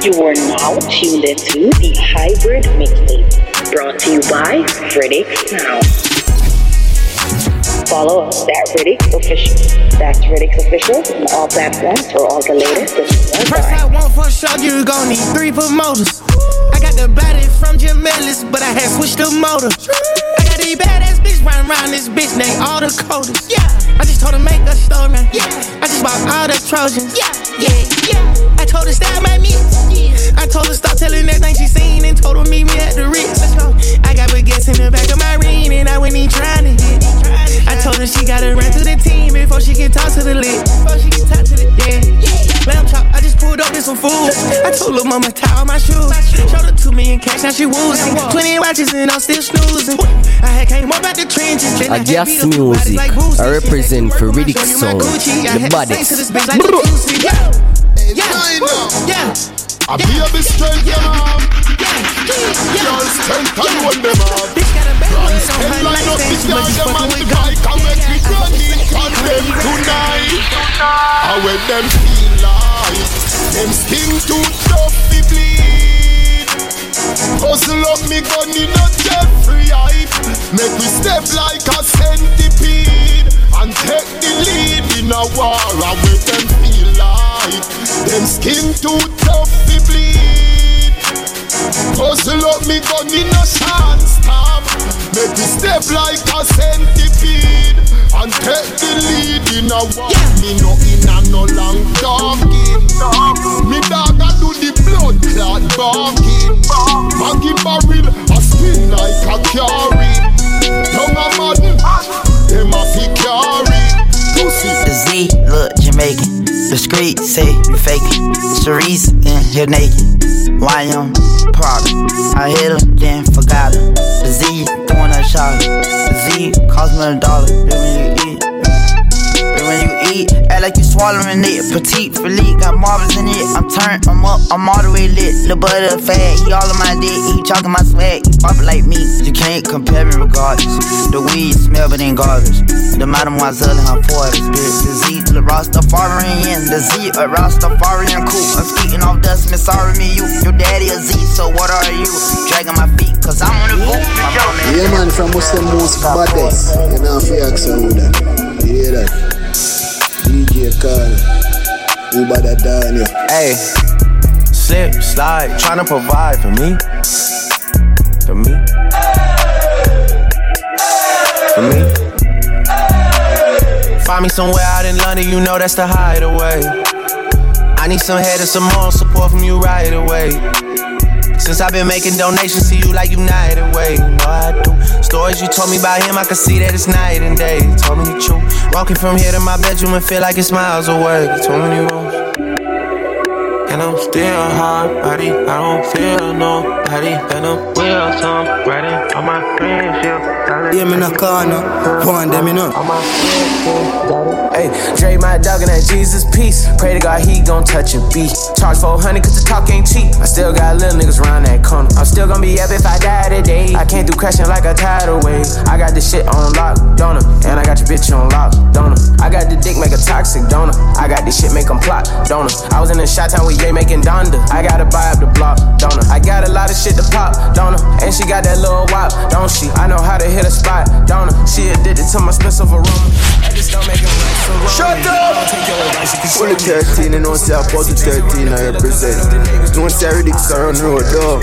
You are now tuned into the Hybrid Mixtape, brought to you by Ridix Now. Follow us at Ridix Official. That's Ridix Official on all platforms for all the latest. First I want for sure you gon' need three promoters. I got the body from Jim Ellis, but I had switched the motor. I got these badass bitch running around this bitch named all the coders. Yeah, I just told her make a story. Yeah, I just bought all the Trojans. Yeah, yeah, yeah. I told her stop my me. I told her stop telling everything she seen and told her meet me at the Ritz. I got baguettes in the back of my ring and I went in trying to hit. I told her she gotta run through the team before she can talk to the lit. Before she can talk to the yeah. Lamb chop, I just pulled up in some food. I told her mama tie all my shoes. Showed her two million cash, now she woozing. Twenty watches and I'm still snoozing. I had came up out the trenches. Then I, I guess music. Like I represent for Ridix Sound. The body. Yeah, yeah, yeah. I be a bit strength, yeah, mom. Girl, strength alone, them up. Run, spend line up, this girl, them on the bike. I make me run in on them tonight. I when them feel like them skin too tough to bleed. Hustle up me gun in a Jeffrey hype. Make me step like a centipede and take the lead in a war. I when them feel like them skin too tough to bleed. Puzzle up me gun in a shot stop. Make me step like a centipede and take the lead in a walk. Yeah. Me no in a no long talking. Me dog a do the blood clot barking. Maggie barrel a spin like a carry. Young a madden, them a fi carry. The Z look Jamaican. The street say you faking. Cerise in here naked. YM product. I hit her, then forgot her. The Z throwing a shot. The Z cost me a dollar. Then when you eat, when you eat, act like you swallowing it. Patek Philippe got marbles in it. I'm turned, I'm up, I'm all the way lit. The butter fat, he all of my dick, he talking my swag. He pop like me. You can't compare me regardless. The weed smell, but ain't garbage. The mademoiselle and her foils. The Z, the Rastafarian. The Z, a Rastafarian cool. I'm skating off dust, miss sorry me, you. Your daddy a Z, so what are you? Dragging my feet, cause I'm on the boot. Yeah, man, from Muslim most baddest. You know, if you ask. You hear that? Than you? Hey, slip, slide, tryna provide for me. For me. For me. Find me somewhere out in London, you know that's the hideaway. I need some head and some more support from you right away. Since I've been making donations to you like United Way, you I do. Stories you told me about him, I can see that it's night and day. Told me the truth. Walking from here to my bedroom and feel like it's miles away. Me the rules. And I'm still hard body, I don't feel nobody. Then I'm wheels, I'm riding on my friendship. Yeah, me in a corner. One them, you know. Hey, Dre, my dog, and that Jesus peace. Pray to God he gon' touch a beat. Charge 400 cause the talk ain't cheap. I still got little niggas around that corner. I'm still gonna be up if I die today. I came through crashing like a tidal wave. I got this shit on lock, don't I? And I got your bitch on lock, don't I? I got the dick make a toxic, don't I? I got this shit make 'em plot, don't I? I was in the shot town with Ye making Donda. I gotta buy up the block, don't I? I got a lot of shit to pop, don't I? And she got that little wop, don't she? I know how to hit a spot, don't I? She addicted to my special aroma. I just don't make it right so wrong. Shut up! Fully 13, you know, say I put the 13, I represent. Don't say Ridix Sound Road, dog.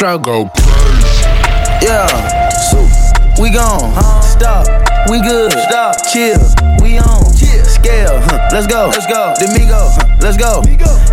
Castro, go crazy. Yeah, so we gone. Stop, we good. Stop, chill, we on. Chill. Scale, huh. let's go. Let's go. Domingo, huh. let's go.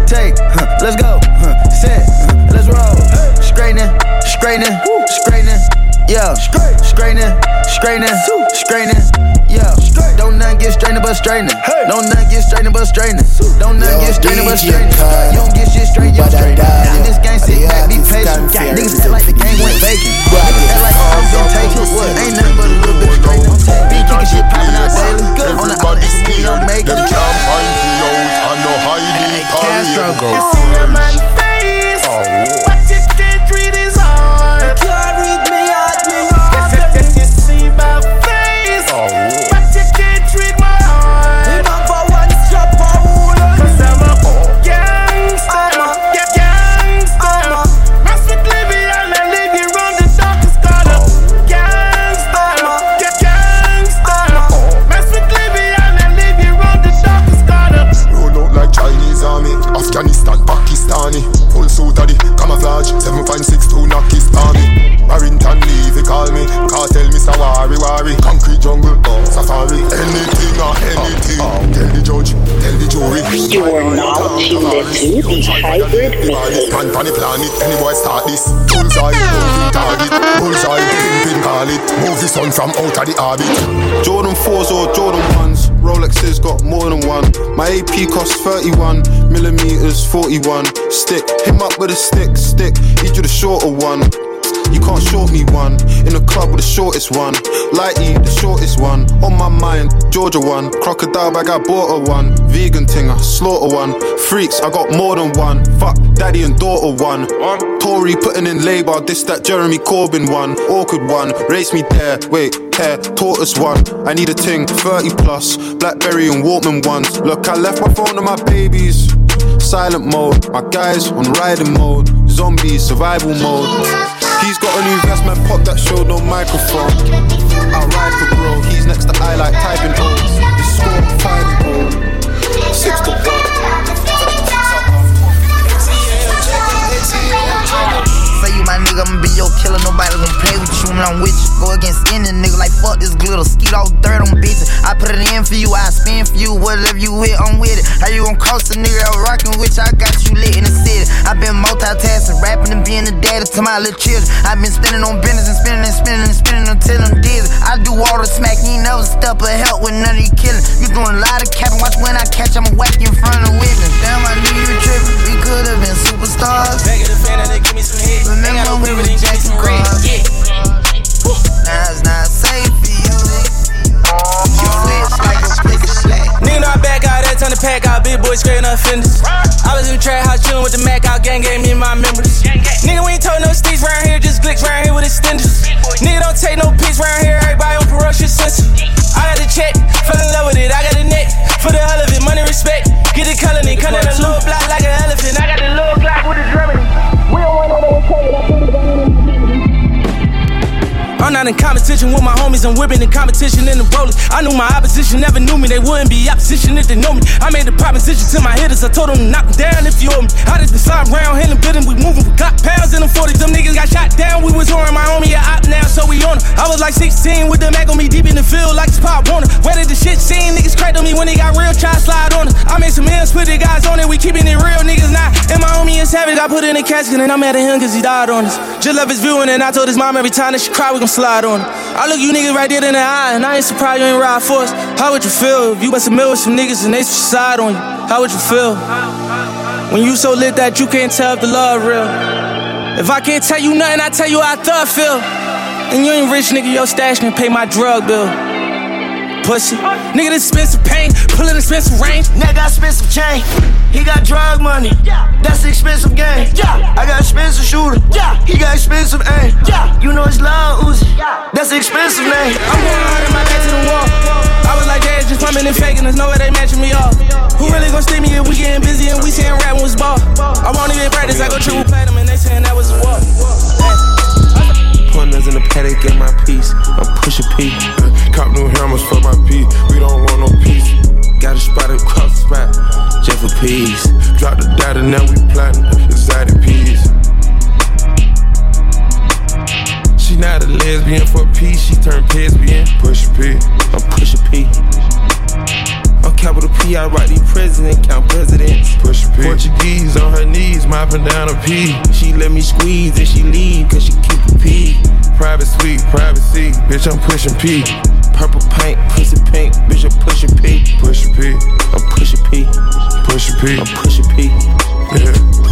Take, huh. let's go. Huh. Set, huh. let's roll. Straightening, straightening, straightening. Yeah, straightening, straightening, straightening. Yeah, don't nothing get strained but straightening. Don't nothing get strained but straightening. Don't nothing get strained but straightening. You don't get shit straight, you straight. In this game, sit back, be patient. Niggas act like the game went vacant. Niggas act like oh, I'm gonna take it. Ain't nothing but a little bit straightening. Be kicking shit popping out daily. On the other end, we don't make it. Them can't find me out. I know hiding. Castro, go. From out of the orbit. Jordan 4s or Jordan 1s. Rolexes got more than one. My AP costs 31 millimeters, 41. Stick, him up with a stick, stick. Each you the shorter one. You can't short me one. In the club with the shortest one. Lighty, the shortest one. On my mind, Georgia one. Crocodile bag, I bought a one. Vegan thing, I slaughter one. Freaks, I got more than one. Fuck, daddy and daughter one. Tory putting in labor, this that Jeremy Corbyn one. Awkward one, race me there. Wait, hair, tortoise one. I need a ting, 30 plus. Blackberry and Walkman ones. Look, I left my phone to my babies. Silent mode, my guys on riding mode. Zombie survival mode. He's got a new investment pop that showed no microphone. I ride for bro, he's next to I like typing O's. The score five nigga, I'ma be your killer. Nobody gonna play with you when I'm with you. Go against any nigga like fuck this glitter. Skeet all dirt on bitches. I put it in for you, I spin for you. Whatever you with, I'm with it. How you gon' cost a nigga out rockin' with you? I got you lit in the city. i been multitasking, rapping and being the daddy to my little children. i been spending on business and spending and spending and spending until I'm dizzy. I do all the smack, you never step or help with none of you killing. You doing a lot of capping, watch when I catch, I'ma whack you in front of women. Damn, I knew you trippin'. We could've been superstars. Back the fan and they give me some hits. Remember when we were Jackson Cross? Yeah. Now it's not safe for you. You switch like a split slack. Nigga, I back out that time to pack out big boys straight up fenders. I was in the trap house chillin' with the Mac out gang, gave me my members. Nigga, we ain't told no sticks round here, just glicks round here with extenders. Nigga, don't take no pics round here, everybody on ferocious sense. I got the check, fell in love with it, I got the net. For the hell of it, money respect. Get the color, and come in a little block like an in competition with my homies, I'm whipping in competition in the rollers. I knew my opposition never knew me, they wouldn't be opposition if they know me. I made the proposition to my hitters, I told them to knock them down if you owe me. I just been sliding around, hitting building, we moving, we got pounds in them 40s. Them niggas got shot down, we was on my homie a op now, so we on 'em. I was like 16 with the Mac on me deep in the field like it's pop Warner. Where did the shit seen? Niggas cracked on me when they got real, try slide on us. I made some ends, put the guys on it, we keeping it real, niggas not. And my homie is savage, I put in a casket and I'm mad at him cause he died on us. Just love his viewing and I told his mom every time that she cry, we gon' slide on. I look you niggas right there in the eye, and I ain't surprised you ain't ride for us. How would you feel if you bust a mill with some niggas and they side on you? How would you feel? When you so lit that you can't tell if the love real. If I can't tell you nothing, I tell you how I thought feel. And you ain't rich, nigga, your stash can pay my drug bill pussy. Nigga, this expensive pain, pullin' expensive range. Nigga got expensive chain. He got drug money. Yeah. That's the expensive game. Yeah. I got expensive shooter. He got expensive aim. You know it's loud Uzi. That's the expensive name. I'm going hard in my back to the wall. I was like, yeah, just pumping and faking. There's no way they matching me off. Who really gon' steal me if we getting busy and we saying rap was ball? I won't even practice. I go triple platinum and they saying that was a walk in the paddock get my piece. I'm push a P. Cop new hammers for my P. We don't want no peace. Got a spot across the spot. Jeff for peace. Drop the data, now we plotting. Exotic peas. She not a lesbian for peace. She turned lesbian. Push a P. I'm push a P. I'm capital P, I write the president, count presidents. Push a P. Portuguese on her knees, mopping down a P. She let me squeeze and she leave, cause she keep a P. Private suite, privacy, bitch, I'm pushing P. Purple paint, pussy pink, bitch, I'm pushing P. Push a P. I'm pushing P. Push a P. I'm pushing P. Yeah.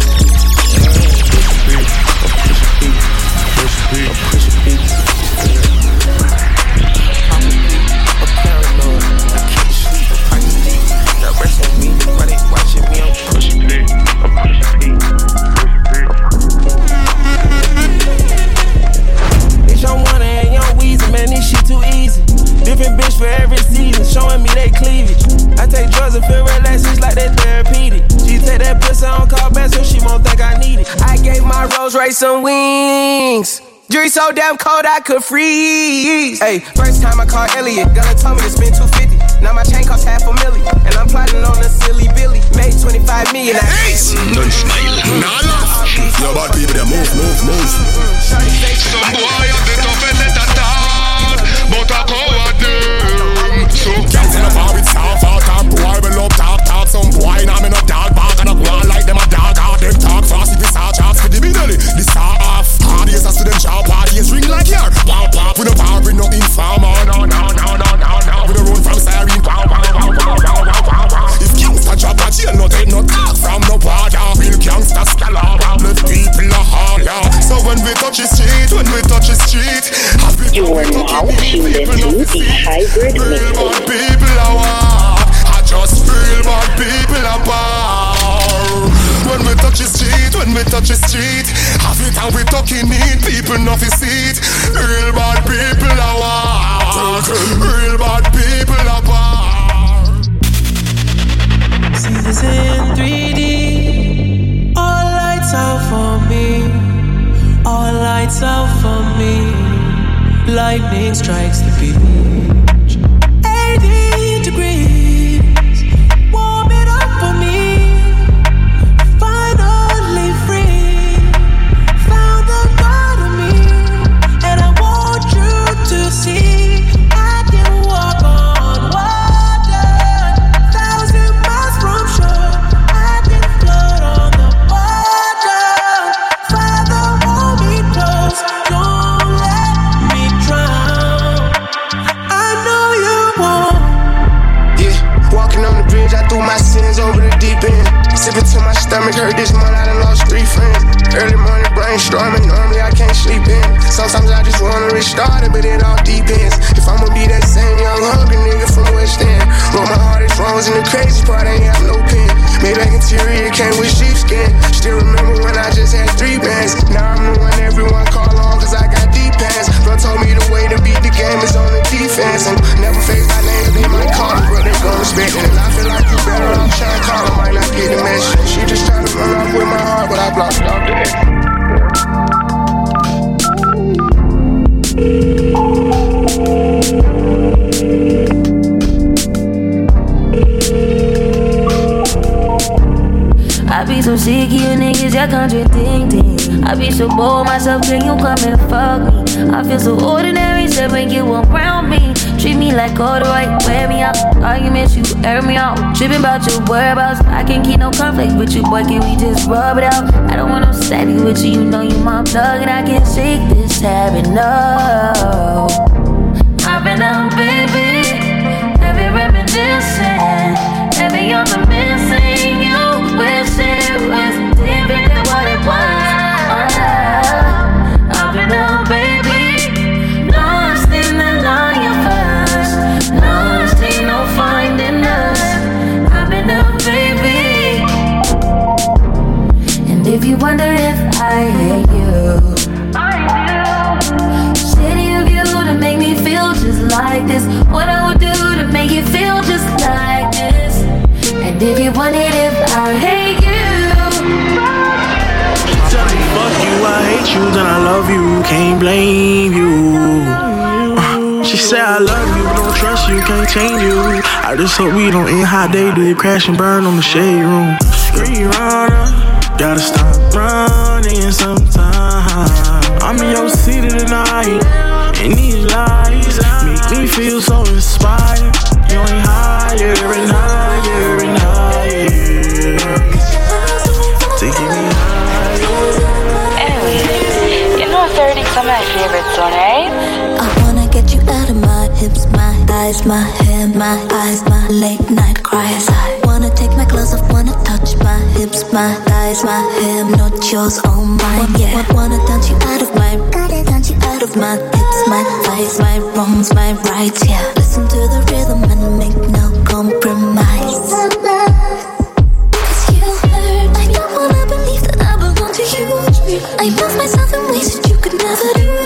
Take that pussy on call back so she won't think I need it. I gave my Rolls Royce some wings. Jury so damn cold I could freeze. Hey, first time I called Elliot, Gunna told me to spend 250. Now my chain costs half a million, and I'm plotting on a silly Billy. Made 25 million. Ace, none smile, nah. Mm, your bad people they move, move, move. Some boy have the toughest let a talk, but a coward them. So Girls in the bar with soft out talk, boy we love talk, talk. Some boy now me no dog fast if it's hard charts for the middle. Star off, parties as to them job parties ring like. Pop pop we no bar we no informer, oh, no no no no no no. We no run from siren, pow pow pow pow pow pow pow pow. If gangsta drop a jail, no take no talk from no border. Real gangsta scalaba, let people. So when we touch street, when we touch street, have we You are now tuned into the hybrid Real mixtape. bad people are war. I just real bad people are power. When we touch the street, when we touch the street, have it and we talking it, people know fi see it. Real bad people are war. Real bad people are power. See this in 3D. All lights out for me. All lights out for me. Lightning strikes the beach. Interior came with sheepskin. Still sick you niggas, y'all contradicting. I be so bored myself, can you come and fuck me? I feel so ordinary, so when you around me. Treat me like all the right, wear me out. Arguments, you air me out. Tripping about your whereabouts. I can't keep no conflict with you, boy, can we just rub it out? I don't want no steady with you, you know you my plug, and I can't shake this habit, no. Trust you, change you. I just hope we don't end how they did, crash and burn on the shade room. Screen runner, gotta stop running sometime. I'm in your city tonight, And these lies make me feel so inspired. Going higher and higher and higher. Taking me higher. Anyways, you know 30's are my favorite song, right? I wanna get you out eyes, my hair, my eyes, my late night cries. I wanna take my clothes off, wanna touch my hips, my thighs, my hair, not yours, all mine. Yeah, I wanna dance you out of my, dance you out of my hips, my thighs, my wrongs, my rights. Yeah, listen to the rhythm and make no compromise. Cause you hurt, I don't wanna believe that I belong to you. I love myself in ways that you could never do.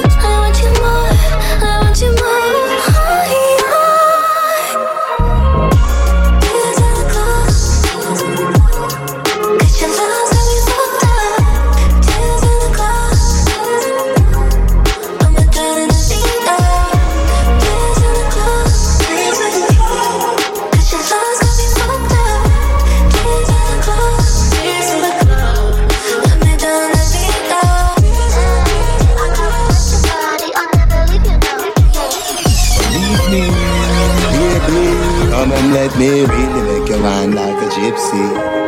Me really make you wine like a gypsy.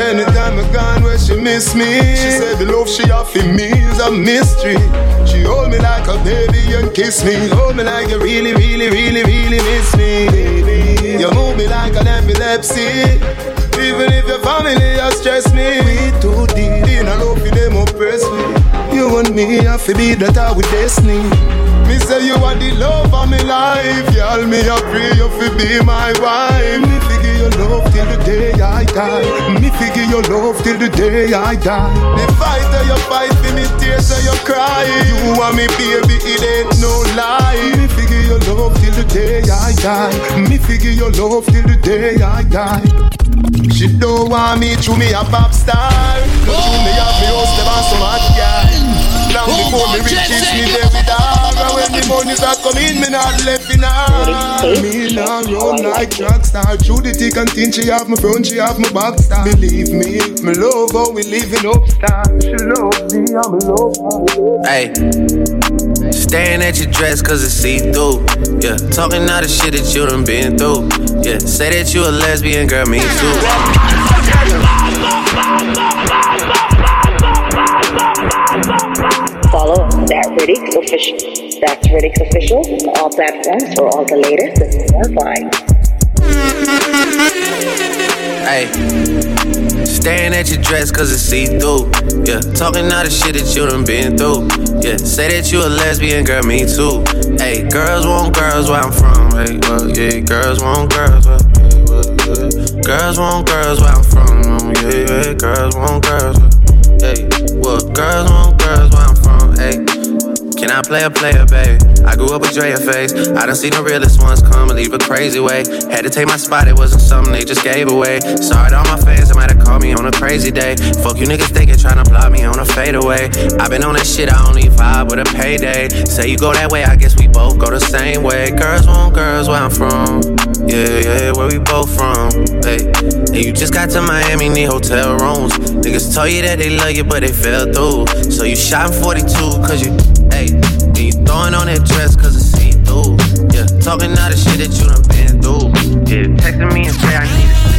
Anytime I gone where she miss me She said the love she offer me is a mystery She hold me like a baby and kiss me Hold me like you really, really, really, really miss me. You move me like an epilepsy Even if your family has stressed me We too deep in a love for them oppress me And me have to be that I with destiny me say you are the love of my life, girl. Me a pray you fi be my wife. Me figure your love till the day I die. Me figure your love till the day I die. The fight that you fight for me, tears that you cry. You want me, baby, it ain't no lie. Me figure your love till the day I die. Me figure your love till the day I die. She don't want me to me a pop star. But to me have me host them on some hot girl. Now before me riches me there with her. And when the money start coming, me not left in her. Me now run like track star. Through the thick and thin, she have my front, she have my back star. Believe me, me love how we living up star. She love me, I'm in love. Hey, staring at your dress cause it's see through. Yeah, talking all the shit that you done been through. Yeah, say that you a lesbian, girl, me Follow Ridix official. That's Riddix official on all platforms for all the latest and more vibes. Hey, staring at your dress cause it's see through. Yeah, talking all the shit that you done been through. Yeah, say that you a lesbian, girl, me too. Hey, girls want girls where I'm from. Hey, well, yeah, girls want girls where. yeah, well, yeah. Girls want girls where I'm from. Yeah, yeah, girls want girls. Hey, well, girls want girls Can I play a player, babe? I grew up with Drea face. I done seen the realest ones come and leave a crazy way. Had to take my spot, it wasn't something they just gave away. Sorry to all my fans that might have called me on a crazy day. Fuck you niggas thinking tryna block me on a fadeaway. i been on that shit, I only vibe with a payday. Say you go that way, I guess we both go the same way. Girls want girls where I'm from. Yeah, yeah, where we both from. Hey, and you just got to Miami, need hotel rooms. Niggas told you that they love you, but they fell through. So you shot in 42, cause you, hey, and you throwing on that dress, cause it's see through. Yeah, talking all the shit that you done been through. Yeah, texting me and say I need When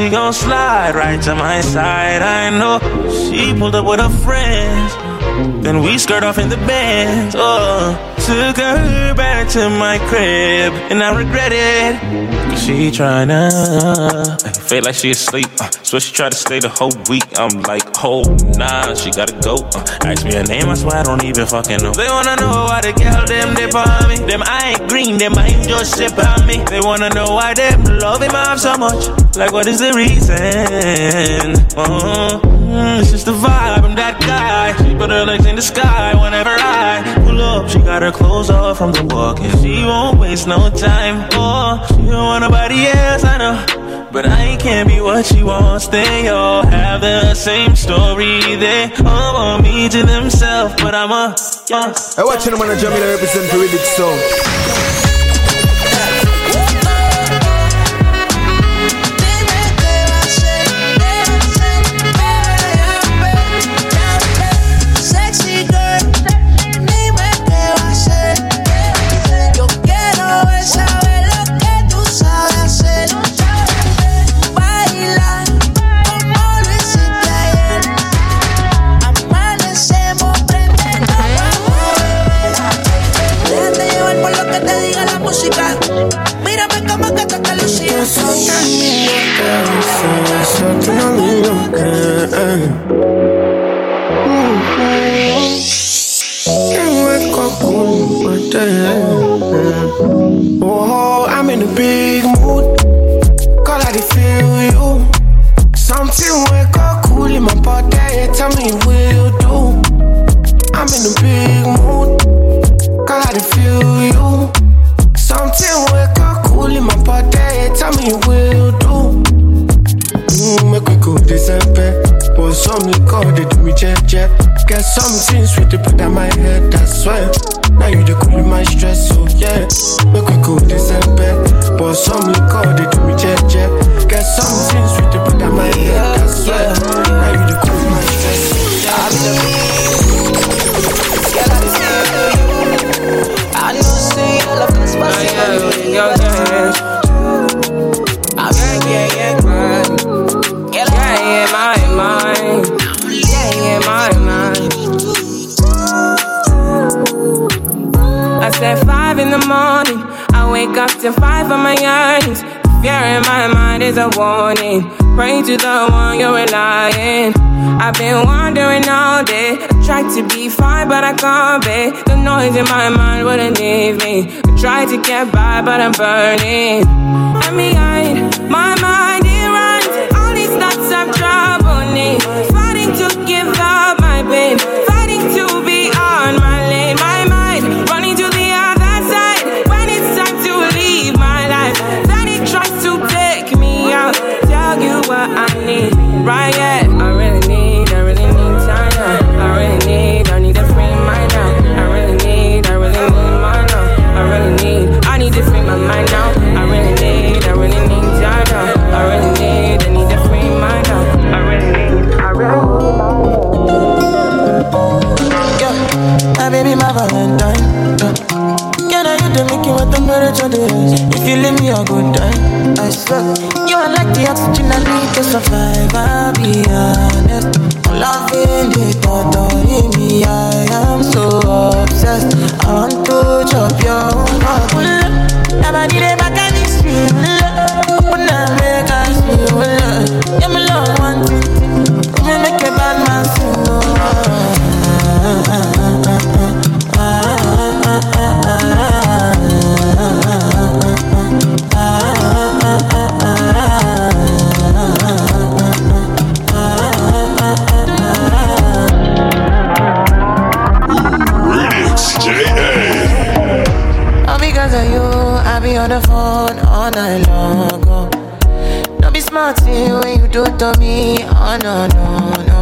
she gon' slide right to my side. I know she pulled up with her friends. Then we skirt off in the Benz. Oh, uh. Took her back to my crib, and I regret it. Cause she tryna feel like she asleep. Uh, so she tried to stay the whole week. I'm like, oh nah, she gotta go. Uh, ask me her name, I swear I don't even fucking know. They wanna know why the girl them dip on me. Them I ain't green, them I ain't just sip on me. They wanna know why them love him off so much. Like what is the reason? Mm, it's just the vibe. I'm that guy. She put her legs in the sky whenever I got her clothes off from the walking. She won't waste no time. Oh, she don't want nobody else. I know. But I can't be what she wants. They all have the same story. They all want me to themselves, but I'm a. Uh, Hey, watching on the Jamila represent for Ridix Sound. Que Qué hueco culparte Oh, jet. Get something sweet to put on my head, that's why. Now you the cool my stress, so yeah. Make we go December. But some liquor, they do in the morning. I wake up to five on my eyes. Fear in my mind is a warning. Pray to the one you're relying. I've been wandering all day. I tried to be fine, but I can't be. The noise in my mind wouldn't leave me. I tried to get by, but I'm burning. I'm behind. My mind, it runs. All these thoughts have trouble me. Temperature is? If you leave me a go time, I swear. You are like the oxygen I need to survive. I'll be honest. Loving the thought of me, I am so obsessed. I want to chop your heart. Nobody dey back at this feel. Open up, make us feel. Yeah, me love one on the phone all night long. Oh. Don't be smart when you do to me. Oh no no no.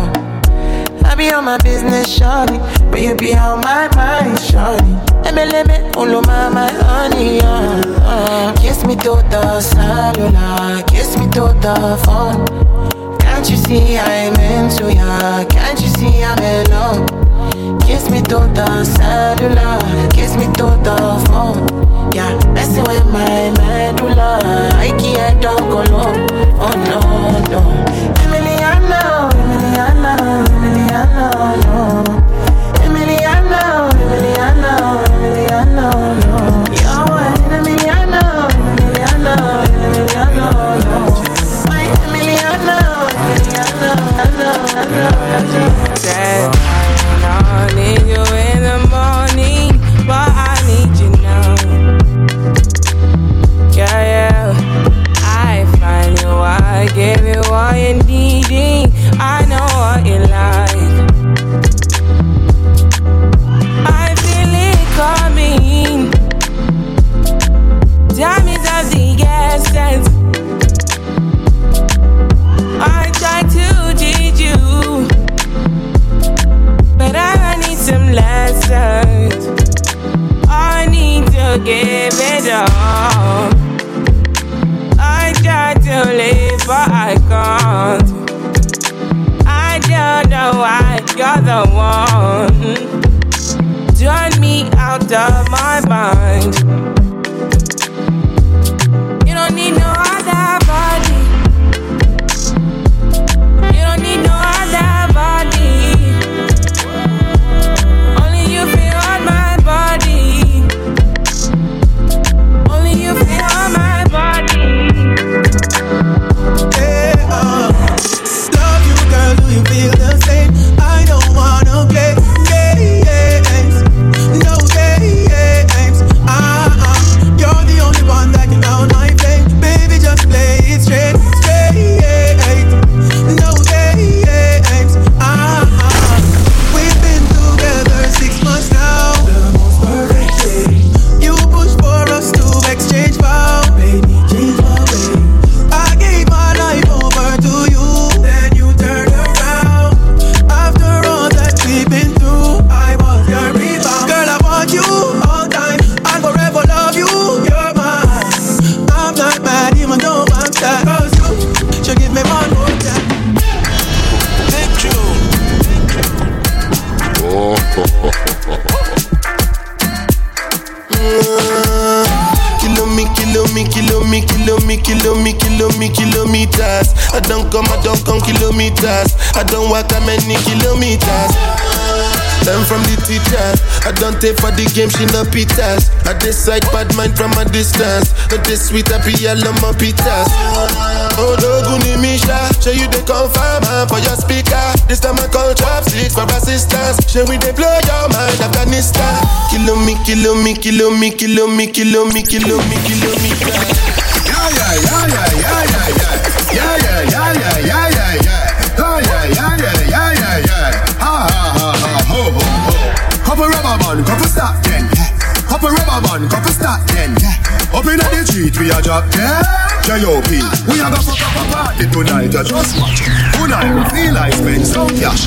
I be on my business, shawty, but you be on my mind, shawty. Ebelebe, ulu my my honey, uh, uh. Kiss me to the cellular, kiss me to the phone. Can't you see I'm into ya? Can't you see I'm in love? Kiss me to the cellular, kiss me to the phone yeah. Messing with my medulla. I can't talk alone. Oh no, no. Emiliana, Emiliana, Emiliana, no. Emiliana, Emiliana, Emiliana, no. You're an Emiliana, Emiliana, Emiliana, no. My Emiliana, Emiliana, no, no. That I don't. The one. Turn me out of my mind. Take for the pitas. I decide bad mind from a distance. Not this sweet, all on my pitas. Oh, no, Guni Misha. Show you the confirm for your speaker. This time I call chopsticks for assistance. Show we they blow your mind, Afghanistan. Kilo me, kilo me, kilo me, kilo me, kilo me, kilo me, kilometers. Yeah, street, we a drop yeah. J.O.P. We a go fuck up a party tonight, you just watch. Tonight, feel like spend some cash.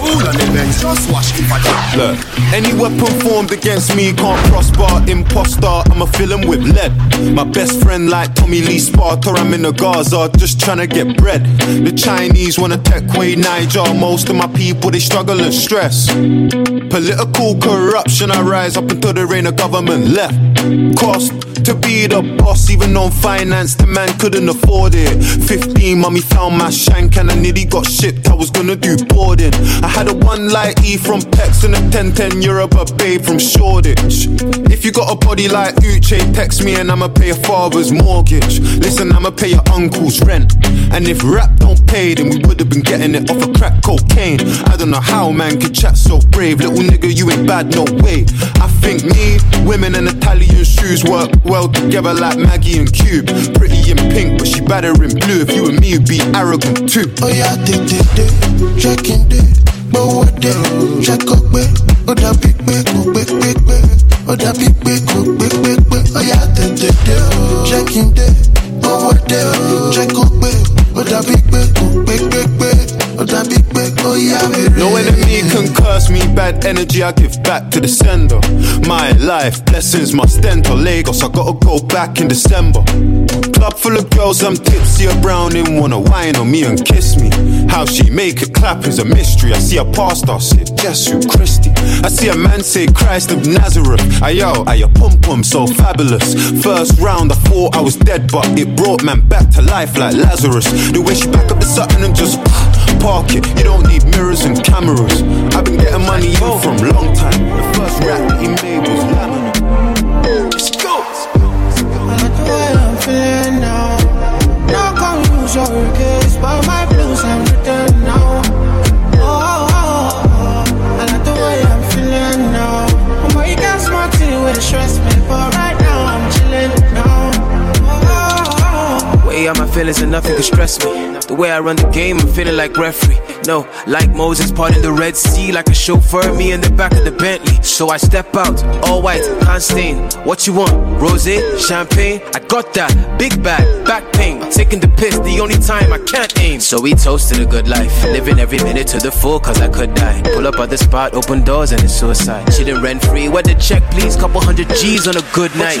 All on the just watch if I drop. Look, any weapon formed against me can't prosper. Imposter, I'ma fill 'em with lead. My best friend, like Tommy Lee Sparta, I'm in the Gaza, just tryna get bread. The Chinese wanna take away Niger. Most of my people, they struggle and stress. Political corruption, I rise up until there ain't a government left. Cost to be the boss, even on finance, the man couldn't afford it. 15, mommy found my shank and I nearly got shipped. I was gonna do boarding. I had a one light E from Pex and a 1010 Europe, a babe from Shoreditch. If you got a body like Uche, text me and I'ma pay your father's mortgage. Listen, I'ma pay your uncle's rent. And if rap don't pay, then we would've been getting it off of crack cocaine. I don't know how man could chat so brave. Little nigga, you ain't bad, no way. I think me, women and Italian shoes work well together like Maggie and Cube. Pretty in pink, but she better in blue. If you and me would be arrogant too. Oh yeah, day, day, day, checking day, gbowó dé, check up pé, ó dàbí pé kò gbé pé pé, ó dàbí pé kò gbé pé pé. Oh yeah, day, day, day, checking day, gbowó dé, check up pé, ó dàbí pé kò gbé pé pé, ó dàbí pé ó yá wèrè. No enemy can curse me, bad energy I give back to the sender. My life, blessings must enter Lagos, I gotta go back in December. Club full of girls, I'm tipsy, a browning, wanna wine on me and kiss me. How she make it clap is a mystery. I see a pastor say, Jesu Christi. I see a man say, Christ of Nazareth. Ayo, ayo, pum pum, so fabulous. First round, I thought I was dead, but it brought man back to life like Lazarus. The way she back up the Sutton and just park it. You don't need mirrors and cameras. I've been getting money in from long time. The first rap that he made was laminate. Let's go. I the way I'm feeling now. No come use your case, but my feelings and nothing can stress me. The way I run the game, I'm feeling like referee. No, like Moses parting the Red Sea, like a chauffeur, me in the back of the Bentley. So I step out, all white, can't stain. What you want? Rose, champagne? I got that. Big bag, back pain. Taking the piss, the only time I can't aim. So we toasted a good life, living every minute to the full, cause I could die. Pull up at the spot, open doors, and it's suicide. She didn't rent free, where the check, please? Couple hundred G's on a good night.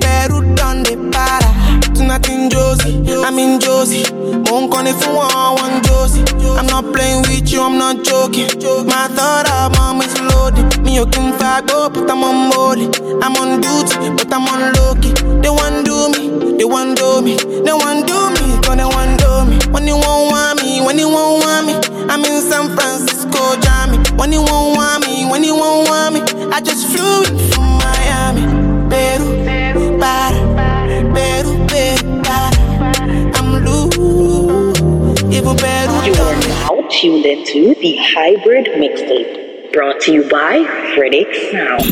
Peru done the para. Tonight in Josie, I'm in Josie. Won't call it for one, one Josie. I'm not playing with you, I'm not joking. My thought of mom is loaded. Me, you can fuck up, oh, but I'm on molly. I'm on duty, but I'm on low key. They want do me, they want do me, they want do me, cause they want do me. When you won't want me, when you won't want me, I'm in San Francisco, Jammy. When you won't want me, when you won't want me, I just flew in from Miami. You are now tuned into the Hybrid Mixtape, brought to you by Ridix Sound.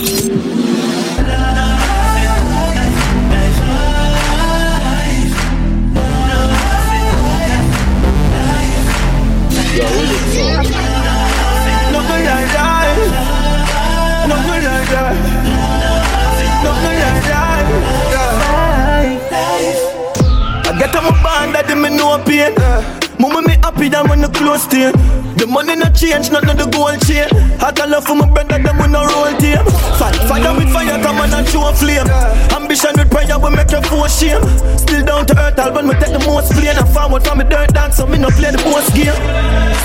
I get on my band that me no pain. Mama me happy than when the close to The money no change, not the gold chain. I got love for my brother, them we no roll team. Fight, fire with fire, come on and show a flame. Ambition with prayer will make you for shame. Still down to earth, album me take the most plane. And forward from me dirt dance, so me no play the most game.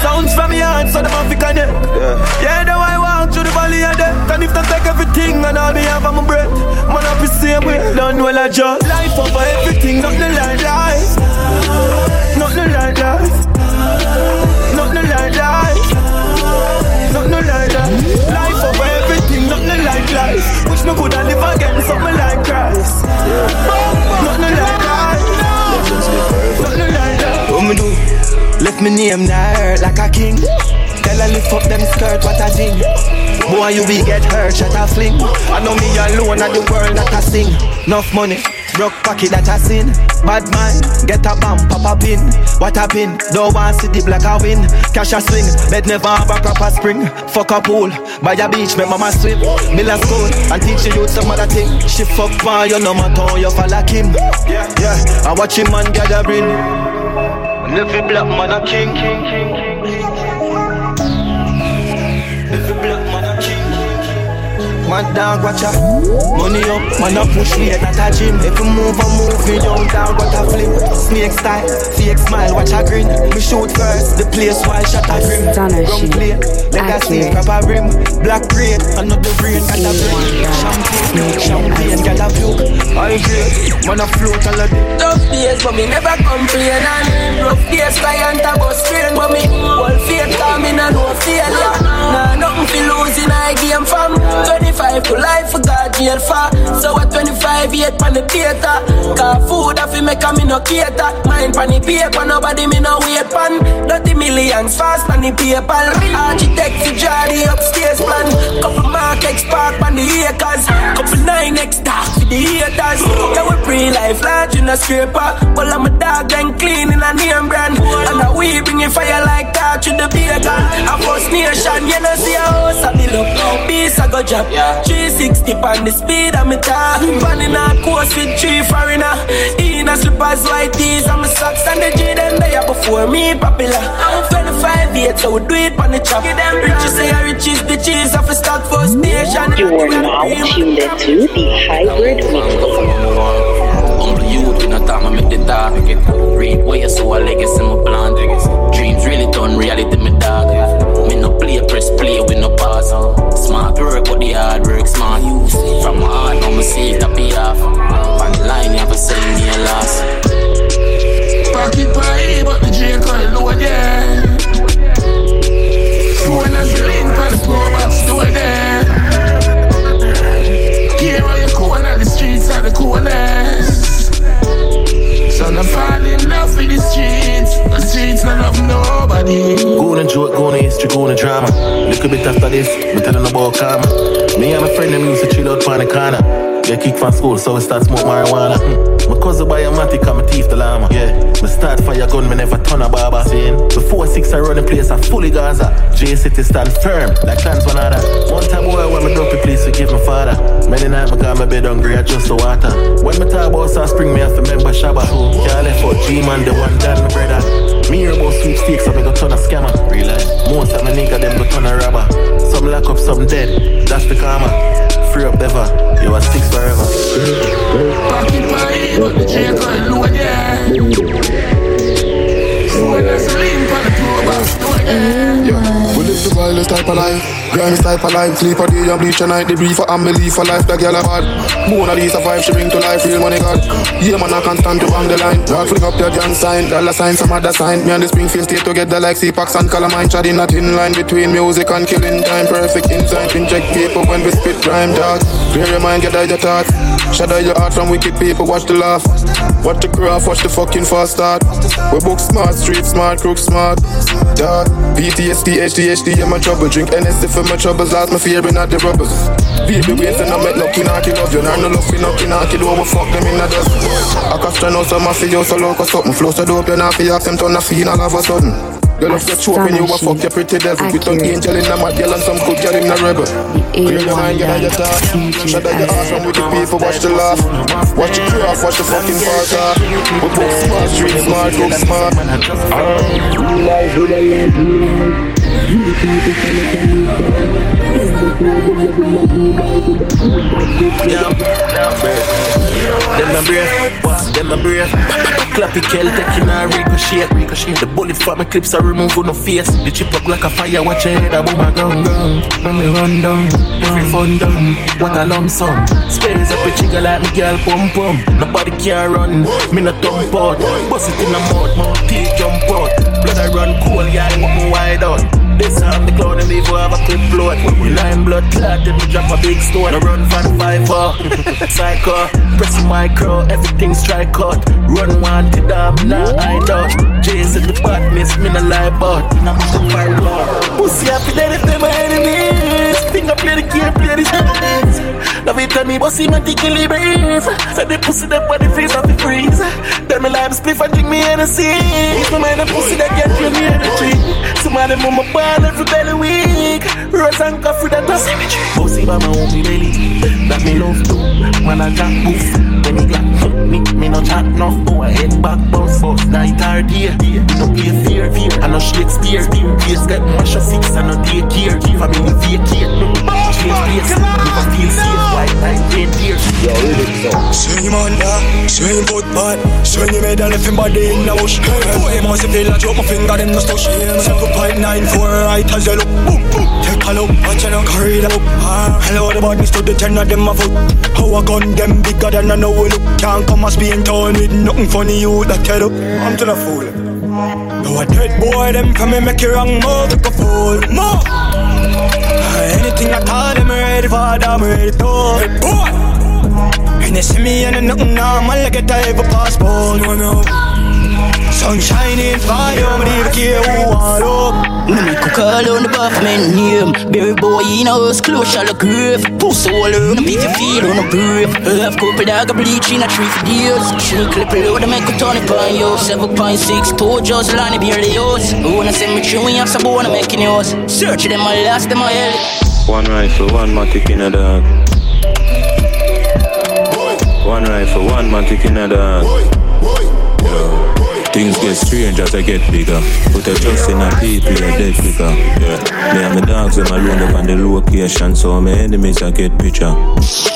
Sounds from me heart, so the man fi connect. Yeah, the way I walk through the valley of death. And if they take everything and all me have on my breath, man up the same way. Done well I just life over everything, nothing like life. Like life. Life. Life over everything, life. Wish me coulda live again, something like Christ. Life. What me do? Left me name now hurt like a king. Tell her lift up them skirt, what a thing. Boy, you will get hurt, shut a fling. I know me alone at the world that I sing. Enough money, broke pocket that I sin. Bad mind, get a bomb, pop a pin. What a pin, don't want black win. Cash a swing, bed never have a proper spring. Fuck a pool, by a beach, make mama swim. Miller school, and teach the youth some other thing. She fuck man, you no my tongue, you fall like him. Yeah, I watch him man gathering. And every black man a king. Every Man dog watch out, money up, man a push me at a gym. If you move a move me down, down what a flip. Snake style, fake smile, watch a grin. Me shoot first, the place while shot a grim. Rum plate, legacy, grab a rim. Black grade, another rain, got a brain. Champagne, champagne, got a view. I grade, man a float all of it. Tough days, but me never complain And rough days, client a bus train But me whole faith, cause me nah no failure Nah, nothing fi losing, I game from 25 to life, for God jail for So at 25, yet pan the theater. Cause food, I fi make a me no cater. Mind pan the paper, nobody me no wait pan Dirty millions, fast pan the PayPal Architect fi draw the upstairs plan. Couple mark park pan the acres. Couple nine X dark the haters. Yeah, we pre-life large in a scraper? Well, I'm a dog and clean in a name brand. And now we bring it fire like that to the bacon A first nation, you know see a house I build up Beast I go drop 360 on the speed me car Running a course with three foreigner. In a slippers, white tees and my socks And the G them they are before me popular I'm 25 years, so we do it on the chop Riches say I riches, the cheese off a start for station You are now tuned into the Hybrid Mixtape. Humble youth, we not time, I make the talk. Read way, so I legacy, my plan. Dreams really turn reality, me dog. Me no play, press play, we no pass. Smart work, but the hard work smart. From my heart, now me see it happy off. On the line, you have to sell me a loss. Pocket pie, but the J call low there. And the link on the floor box door there. Here on your corner, the streets are the corners. So I'm falling in love with the streets. The streets don't love nobody. Go on a joke, go on a history, go on a drama. Little bit after this, we're telling about karma. Me and my friend them used to chill out on the corner. Get kicked from school, so we start smoke marijuana. Mm. My cousin buy a matic and my teeth the llama. Yeah, me start fire gun, me never turn a barber. Saying, before six I run the place, I fully Gaza. J City stand firm, like trans one other. One time boy, when me the place, forgive my father. Many nights me got my bed hungry, I just the water. When me talk about South Spring, me have to remember Shabba. Can't left out G-Man, the one done, my brother. Me hear about sweepstakes, so me go turn a scammer. Real life. Most of my nigga, them go turn a robber. Some lock up, some dead. That's the karma. Free up ever. You are six forever. Back in my head, but the chain can't load, yeah. So when I for the load, yeah. The wildest type of life, grindest type of life. Sleep a day and bleach a night. The brief and belief for life. The girl a bad. Mona Lisa vibe she bring to life. Real money God. Yeah man I can't stand to bang the line. Dog fling up your John sign. Dollar sign some other sign. Me and the Springfield stay together like C-Pax and Calamine. Chatting a thin line between music and killing time. Perfect insight. Inject paper when we spit rhyme dog. Clear your mind, get out your thoughts. Out your heart from wicked people. Watch the laugh. Watch the craft. Watch the fucking fast start. We book smart, street smart, crook smart. Dog. PTSD, ADHD, in my trouble. Drink NSC for my troubles. Lost my fear in the rubbers. Baby, wait and I make lucky knocky love you. Now no love for knocky knocky do we fuck them in the dust. I can stand out some mafia, so local something. Flow so dope, then I feel ask them turn a fiend all of a sudden. Girl, if you choke when you a fuck your pretty devil. We turn angel in a mad girl and some good girl in a rebel. Clear your mind, get out your thoughts. Shut out your ass from with the people, watch the laugh. Watch the craft, watch the fucking fart off. We book smart, street smart, look smart. Real life, real life, real life. Them my brave, boss, them my brave. Clappy kill, taking a ricochet, ricochet. The bullet from my clips are removed no face. The chip up like a fire, watch your head, a boom a gun gun. When me run down, every fun done. What a lump sum. Space up a chigga like me girl pum pum. Nobody can run, me no thump out. Bust it in the mouth, mouth teeth jump out. Blood I run cool, yeah, I want wide out. This half the clown and leave have a quick float. Line blood clot, then we drop a big stone. I run for the five four. Psycho, press the micro, everything strike out. Run one to them, nah I doubt. Jays in the badness, me no lie. Now I'm the fire law. Pussy happy that if them my enemies. I play the game, play the enemies. Love it tell me, bossy man tickly breeze. So they pussy them by the face of the freeze. Then me lime spliff and drink me Hennessy. If my mind a pussy that get you near the tree. Some of them on my ball every belly week. Rose and coffee that does. Bossy by my own belly. That me love too. When I got boof. When me got me, me no chat enough. Go ahead back bounce bounce. Night or day. No play fear, fear. I no Shakespeare. Case get mash a six and no take care. Family vacate. Change place. Never feel safe. White line reindeer. Yo, Swing him under, swing both bad Swing him head and left him body in the bush Boy, must feel like drop my finger in the stush 7.94 right as you look Boom, boom, take a look Watch not carry the book ah, Hello, the badness to the ten of them a foot How a gun them bigger than I know we look Can't come a Spain town with nothing funny you that head up I'm to the fool No a dead boy them for me make you wrong move like a fool Move Anything I tell them ready for them ready to Hey boy and they see me and nothing normal like a type of passport, no, no. Sun shining fire, but even care who I love. No make a call on the buffman name Berry boy in a house close shall the grave Pussy all around the beat you feel on the brave Half couple dog a bleach in a tree for days She clip it load and make a turn it on you 7.6 two just line it barely yours. Wanna send me through when you have some wanna make it yours. Search them my last them my hell One rifle, one matic in a dog. One rifle, one matic in a dog. Things get strange as I get bigger. Put a trust in a people, a dead quicker. Yeah. Me and my dogs, them alone up on the location, so my enemies I get picture.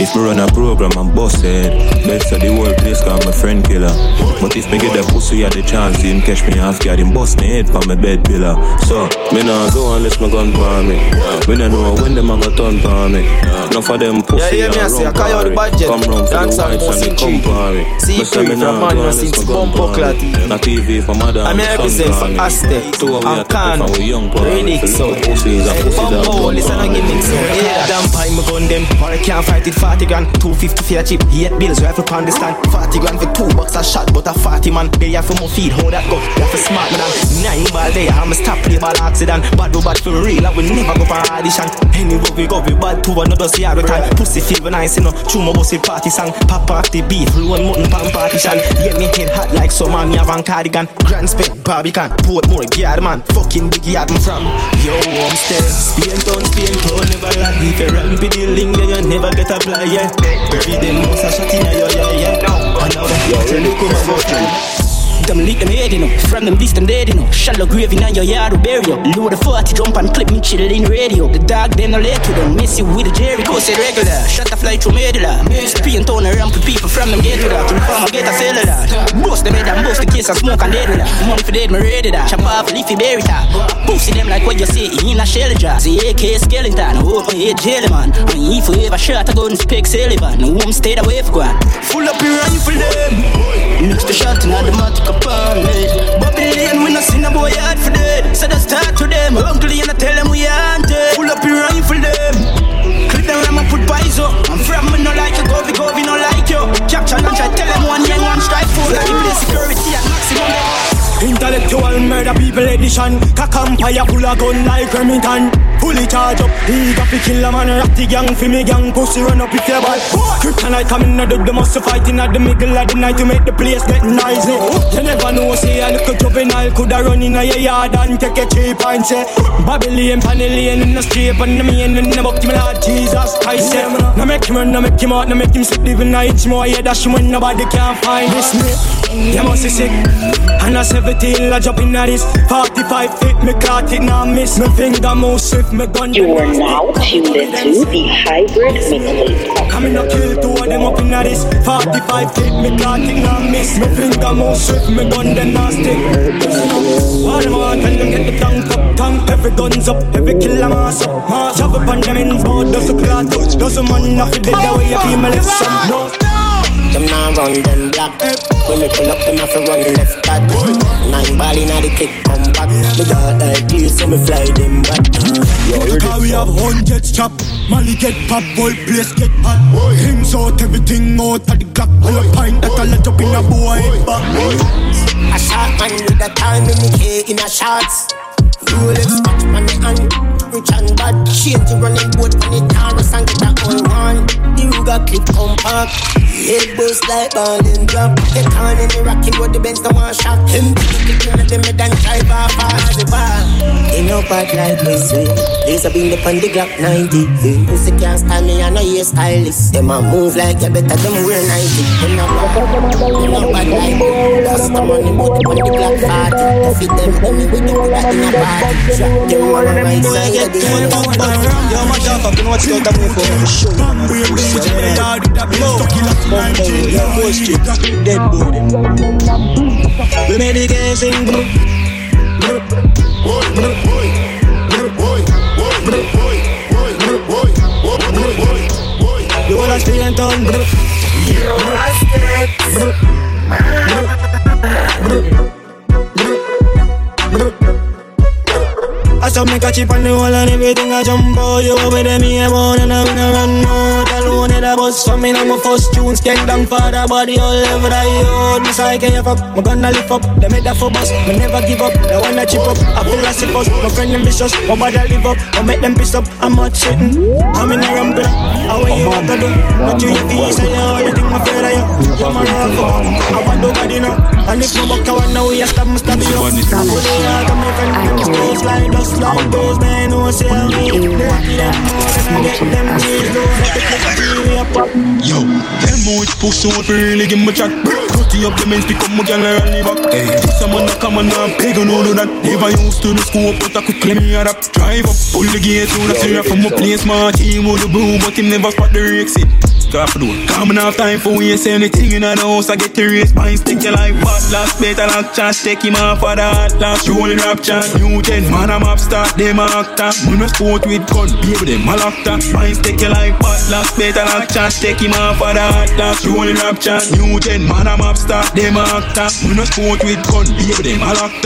If me run a program, I'm busted. Best of the whole place, cause my friend killer. But if me get the pussy at the chance, him catch me half guard, him bust me head from my bed pillar. So, me nah go unless my gun for me. Me nah know when them a go turn for me. Enough of them pussy Yeah, yeah, me I say, I call you for the budget. Come round for Dance the whites and they come for me. See Me say free me nah go unless my gun for me. PV for mother. I'm represent for Aztec, Two of we and are Khan, from we young boy. Ridix, so. Pussies and pussy dog. Listen and give me some Yeah, damn pie, me gun them Or I can't fight it 40 grand. 250 for a chip 8 bills, rifle pound the stand 40 grand for two bucks a shot But a 40 man, they have for my feed How that go, you have to smart man. Nine ball there, I'm a stop play ball accident. Bad do bad for real, I will never go for audition. Anywhere we go, we bad to another see every time. Pussy feel when I see no True my bossy party song. Pop off the beat, loan mutton pan partition. Get me head hot like summer, me a cardigan Grand spec, Barbican, Portmore, yard man. Fucking big yard I'm from Yo, still Spain town, Spain town, never lie If you with the link, yeah, you never get a fly, yeah. Every day, most a shot in your, yeah, yeah. And now, you look over, go them lick them head, you know. From them this them dead, you know. Shallow grave in your yard to bury you. Load the 40 jump and clip me chill in radio. The dog them no let you them miss you with a Jerry. Go say regular. Shut the fly through medulla. Spin tone around for people from them get to that. To the farmer get a cellular. Bust them head and bust the case and smoke and dead with that. Money for dead, me ready that. Chop off leafy berry top. Pussy them like what you say in a shell jar. See AK skeleton. Hope my head jelly man. And if you ever shot a gun, pick Sullivan. No home stayed away for God. Full up your rifle them. Mix the shot in the matic upon it. Babylon, we not seen a boy hard for dead. So that's start to them. Uncle, you not tell them we dead. Pull up your rifle them. Click them, I'ma put pies up. I'm from me, no like you. Go, we go, we no like you. Capture lunch, I tell them one young, one strike four. Like you play security at maximum. Intellectual murder people edition Cock empire full of gun like Remington Fully charge up, he got to kill a man the gang for me gang, pussy run up if you bad Kryptonite coming out of the muscle fighting at the middle of the night To make the place get noisy eh. You never know, say a little juvenile Coulda run in a your yard and take a cheap and say eh. Babylon, Panellian in the street And the main in the book, me Lord Jesus Christ say Now make him run, now make him out, now make him sleep Living nights more, yeah, that's when nobody can find this me. You must be sick. And I 17, I jump in at this. 45 feet, me caught it, now miss. Me finger move swift, You are now tuned into the hybrid mixtape. Coming up kill two of them up in this 45 feet, me clock it now miss. Me finger move swift, me gun then now stick What them want, tell them get the tank up Tank, every guns up, every killer mass up. Mass up upon them in board, does a clot touch Does a man off dead, the way you feel my left some. No. Them now run them black. When me pull up, them have to run left back. Nine ball inna the kick. Me got that clear, so me fly them back. Because we have hundreds chop Molly get pop, boy place get hot. Hymns out, everything out of the Glock All a pint that I let up in a boy back A shot man with a time in K in a shots. Rolex watch on the hand, rich and bad. Change the running boat on the Taurus and get that all one. The Ruger clip compact, head bust like ball and drop. On in the rocky road, the Benz no one shot. Him the click in the mid and drive off as the bar. In no bad like me sweet. Have been the on the Glock 90. Pussy can't stand me, I know you stylist. Them a move like you better them wear 90. Them not bad, them like me. That's the money, but on the Glock 40. Fit them, them we do that in a party. Drop them on the right side of the. Yo, my dog, up in what's got that move for show. Bumbo, yo, boy street, dead body. The game sing. brr, brr, brr, brr. You wanna stay brr. I saw me catch on the wall and everything I jump out. You over there me a born and I'm gonna run out. Alone in the bus for me now my first tunes Get down for the body all over the yard Me say can you fuck, me gonna lift up. They make that for bus, me never give up. They wanna chip up, I feel like sick My friend them vicious, my body live up. I make them piss up, I'm not shitting I'm in a rumble, how you want to do But you and you all the thing my fear of you. You're my love I want nobody now And if no buck I want now, you stop me, stop. You Fully hard, I'm my friend, close like dust like those men who say I'm me They lucky them more than I get them cheese Don't let the click TV up Yo, them much pussy out for really give me chat Cutty up the men's pick up my gal and rally back Hey, this a man that come and I'm big and all of that Never used to the scope but I could claim me a rap. Drive up, pull the gate through the area from my place My team with the boom but him never spot the exit The door. Coming off time for say anything in the house. I get the race spine, stick your life fast. Last better like chance, take him off for the hot last. Rolling rap chant, new ten, man, I'm up start, them a actor. We no sport with gun, baby, them a locked Spine, stick your life fast. Last better like chance, take him off for the hot last. Rolling rap chant, new ten, man, I'm up start, them a actor. We no sport with gun, baby, them a locked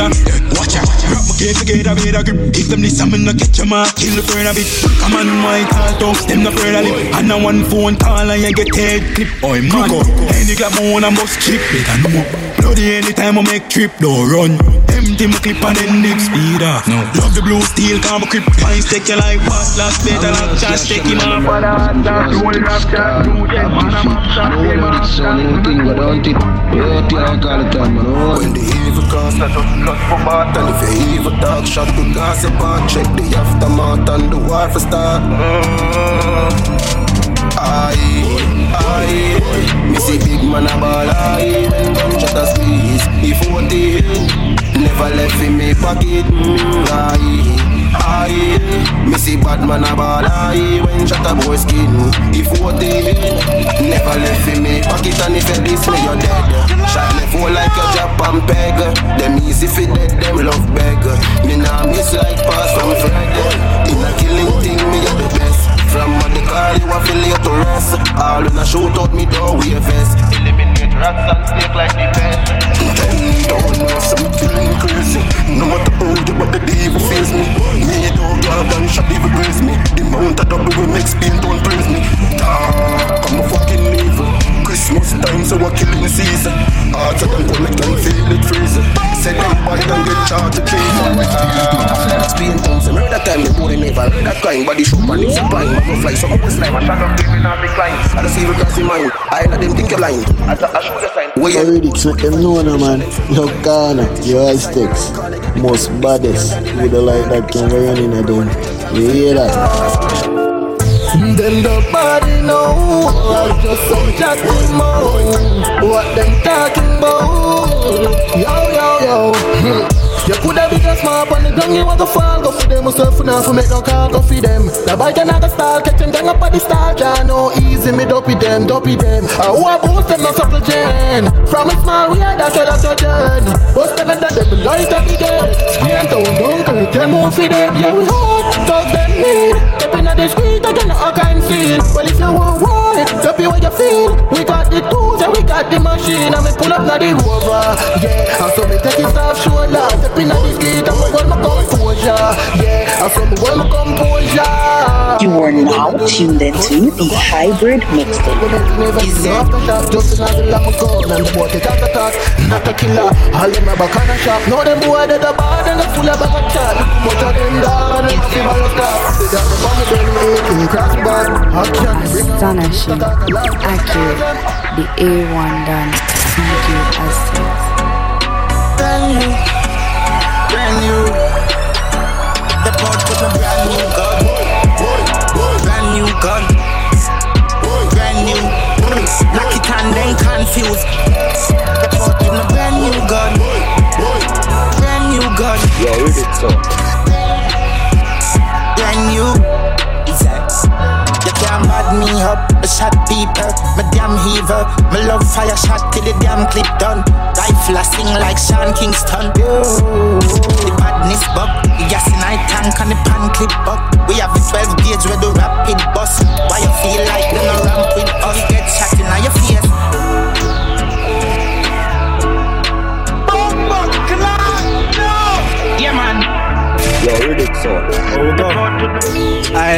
Watch out, rap case together, better grip. Give them this, I'm gonna get your mark, kill the friend of it. Come on, my tall dogs, them no afraid of lip. And now one phone call and you get head clip. Oi, man, any clap on I must chip it and know. Bloody anytime I make trip, don't run. Empty my clip and then dip speed up. No, love the blue steel, come a grip. Fine, take your life fast, last better like chance, take him off. for the hot dog. Roll rap chat, do it, man, I'm up, start, them up, start. Thing, but don't it? Yeah, yeah, call it time, man. When the evil comes, I just blood for bat And if you evil dog shot to gossip and Check the aftermath and the war for start mm. Aye, aye. Me see big man a ball aye. When gunshot a squeeze. He 14 Never left in me pocket mm, Aye, aye. Me see bad man a ball aye. When shot a boy skin If He 14 Never left in me pocket And if you diss me you're dead. Shot left hole like a and peg. Them easy fi dead, them love beg. Me nah miss like pass from Fred In a killing thing me a the From what the call you a feel late to rest All in a shoot out me doorway vest. Eliminate rats and snake like the best. Them don't know some feeling crazy. No matter how you but the devil feels me. Me don't grab and shot devil praise me. The mount of double will make speed don't praise me. Dark, I'm a fucking evil. Christmas time, so we're killing season. Hearts of them connect and feel it freezing. Say them boy don't get charged to treason. Spain town, say murder time, the boy never heard that kind. Body shoot and it's a pine. Man go fly, so I was like, I shot up, giving up, decline. I don't see you cross your mind. I let them think you're lying. I I show the sign. Where you lyrics make them know now, man. Yo, Ghana, your sticks. Most baddest. You don't like that can go on in a them. You hear that? Then the body know I'm just some chatting mode What them talking about Yo, yo, yo hmm. You coulda been just small on the ground, you want to fall. Go for them, myself now for make no call, go for them. The boy can have a style, catching down up on the star Ja, no easy, me dopey them, dopey them. I a boost them, no supple gen. From a small, we are that's what that's your gen. Bust them and that them, light up the game Screen down, don't them on for them Yeah, we hot, dog them need Step in the street, I no kind feel. Well, if you want war, what you feel. We got the tools and we got the machine. And me pull up now the rover. Yeah, and so me take it off shoulder Step in the street and me hold my composure. Yeah, and so me hold my composure. You are now tuned into the Hybrid Mixtape. Is it? Off the shop, just another lamb of gun And the boy take out the not a killer. All them a back shop. Now them boy they the bad and they full of bag chat Much of them dog and Astonishing, accurate, the A1 done, DJ Assets. Brand new, brand new. The pod with a brand new gun, brand new gun, brand new. Lock it and then confused. The pod with a brand new gun, brand new gun. Yo, read it so. Brand new. You can't bad me up, I shot people, my damn heaver. My love fire shot till the damn clip done. Rifle I sing like Sean Kingston. The badness buck, the gas in I tank and the pan clip buck. We have the 12 gauge where the rapid bus.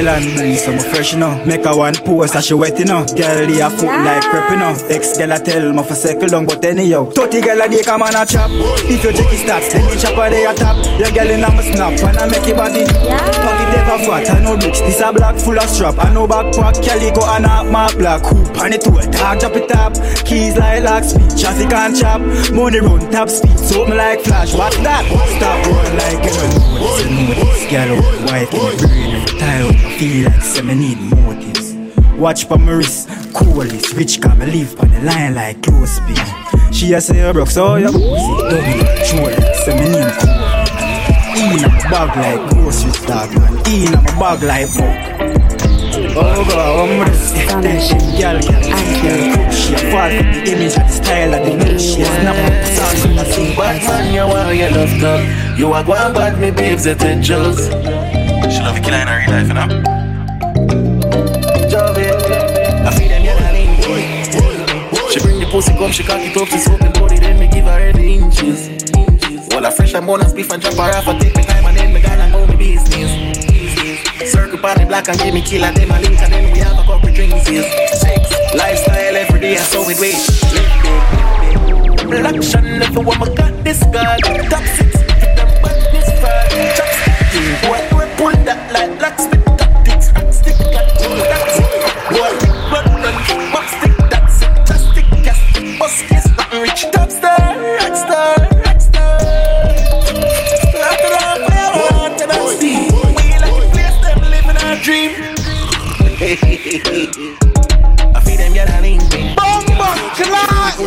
Island breeze, I'm fresh, you know. Make a one pose, and she wet, you know. Girl, they a foot like prep, you know. Ex girl, I tell me for second long, but anyhow. 30 girl, a day come on a chop. If you check his stats, then the chopper, they a top. Your girl in a my snap, and I make it body. Pocket ever fat, I know rich. This a black full of strap. I know backpack, calico, and a mark black. Hoop, and it to a dog, drop it up. Keys like lock speed, traffic and chop. Money run top speed, so me like flash. What's that? Stop rolling like you know. Say no, this girl out the wife in the brain every time. I feel like say need motives. Watch pa my coolest. Rich can me live on the line like close speed. She a say you broke, so you pussy double. Sure, say me name. In a bag like grocery stock, man. In a bag like book. Oh God, I'm ready. Girl, girl, girl, cook shit. Fall for the image and the style of the new shit. Snap up the songs and I sing. Bad man, you are your love dog. You are going bad, me babes, it angels. She love you killer in her real life, you know? I feel them yelling She bring the pussy come, she cock it up, she soap and body, then me give her the inches. Well, I fresh and bonus beef and chop her off, I take my time and then me gone and go me business. Circle party black and give me killer, then my link and then we have a couple drinks, yes. Sex, lifestyle every day, I so it wait. Black if you want me got this god. Top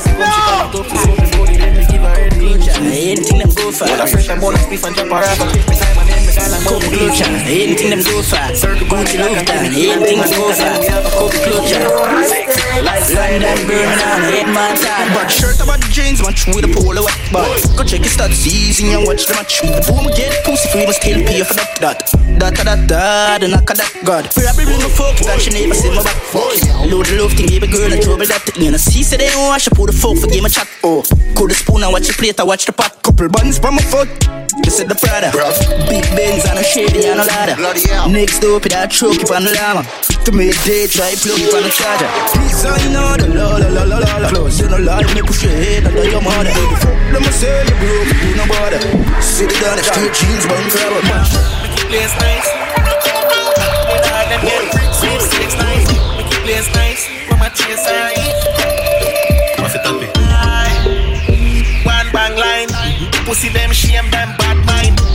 class, no. Anything them go for. Well, I fresh and bonus beef and chop her off. I take my time and then me gone and go Couple me closure. Anything them go for. Gucci love down. Anything them go for. Couple closure. Lifestyle on. Head man tired. Bad shirt about jeans, match with a polo wet but Go check your stats easy and watch the match. Boom, get pussy free, but still pay for that. That, that, that, that, the knock of that God. Probably bring my fuck, that she never see my back. Load the love thing, baby girl, and trouble that. You know, see, say they don't wash, I put the fuck for game a chat. Oh, cool the spoon and watch the plate, I watch the pot. Couple buns from my foot. You said the Prada. Big Benz and a shady and a ladder. Next door, put that truck up on the llama. To me, day, try plug it on the charger. Please, I know the la la la la la la. Close, you know, lie, me push your head under your mother. Fuck them, I say you broke, you no bother. Sit down, the straight jeans, bun crab, man. place nice. With all them get bricks, sweet six nice. Make it place nice. With my chase I What's it up? One bang line. Pussy them shame them bad mind.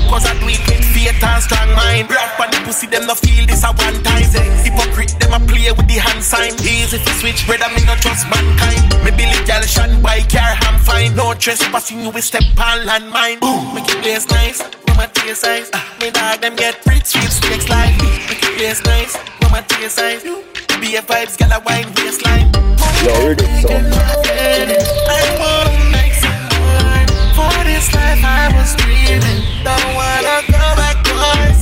Cause I do it with faith and strong mind. Rock on the pussy them no feel this a one time. Hypocrite them a play with the hand sign. Easy to switch, brother me not trust mankind. Me Billy gal shan by car, I'm fine. No trespassing you with step on landmine. Boom, make it place nice. My taste size. Ah, me dog them get rich, sweet stakes life. Make it place nice. My taste size. Be a vibes, gal a wine waistline. Yo, read it, so. This life I was dreaming. Don't wanna go back twice.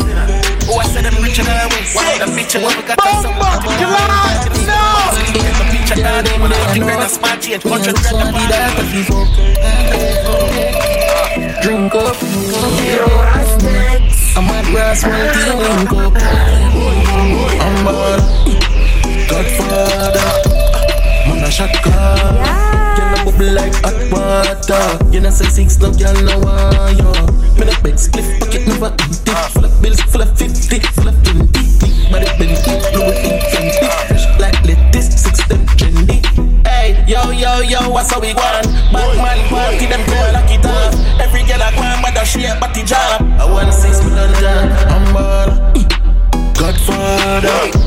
Oh, I said I'm rich and I wait. Why the bitch and what we got to some No! The picture down there, when I think that's my change. Country dread the that. Drink up. I'm at grass, one thing, link up. I'm bad. Godfather. Man, a shot call. Girl, water. You know, say six, no girl, no wire. Me the bed split pocket never empty. Full of bills, full of fifty, full of twenty. Body bend deep, Louis infinity. Fresh like lettuce, six them trendy. Hey, yo, yo, yo, what's how we want? Bad man party, them girl like it. Every girl I want, but she a body job. I want six million job. I'm bad. Godfather.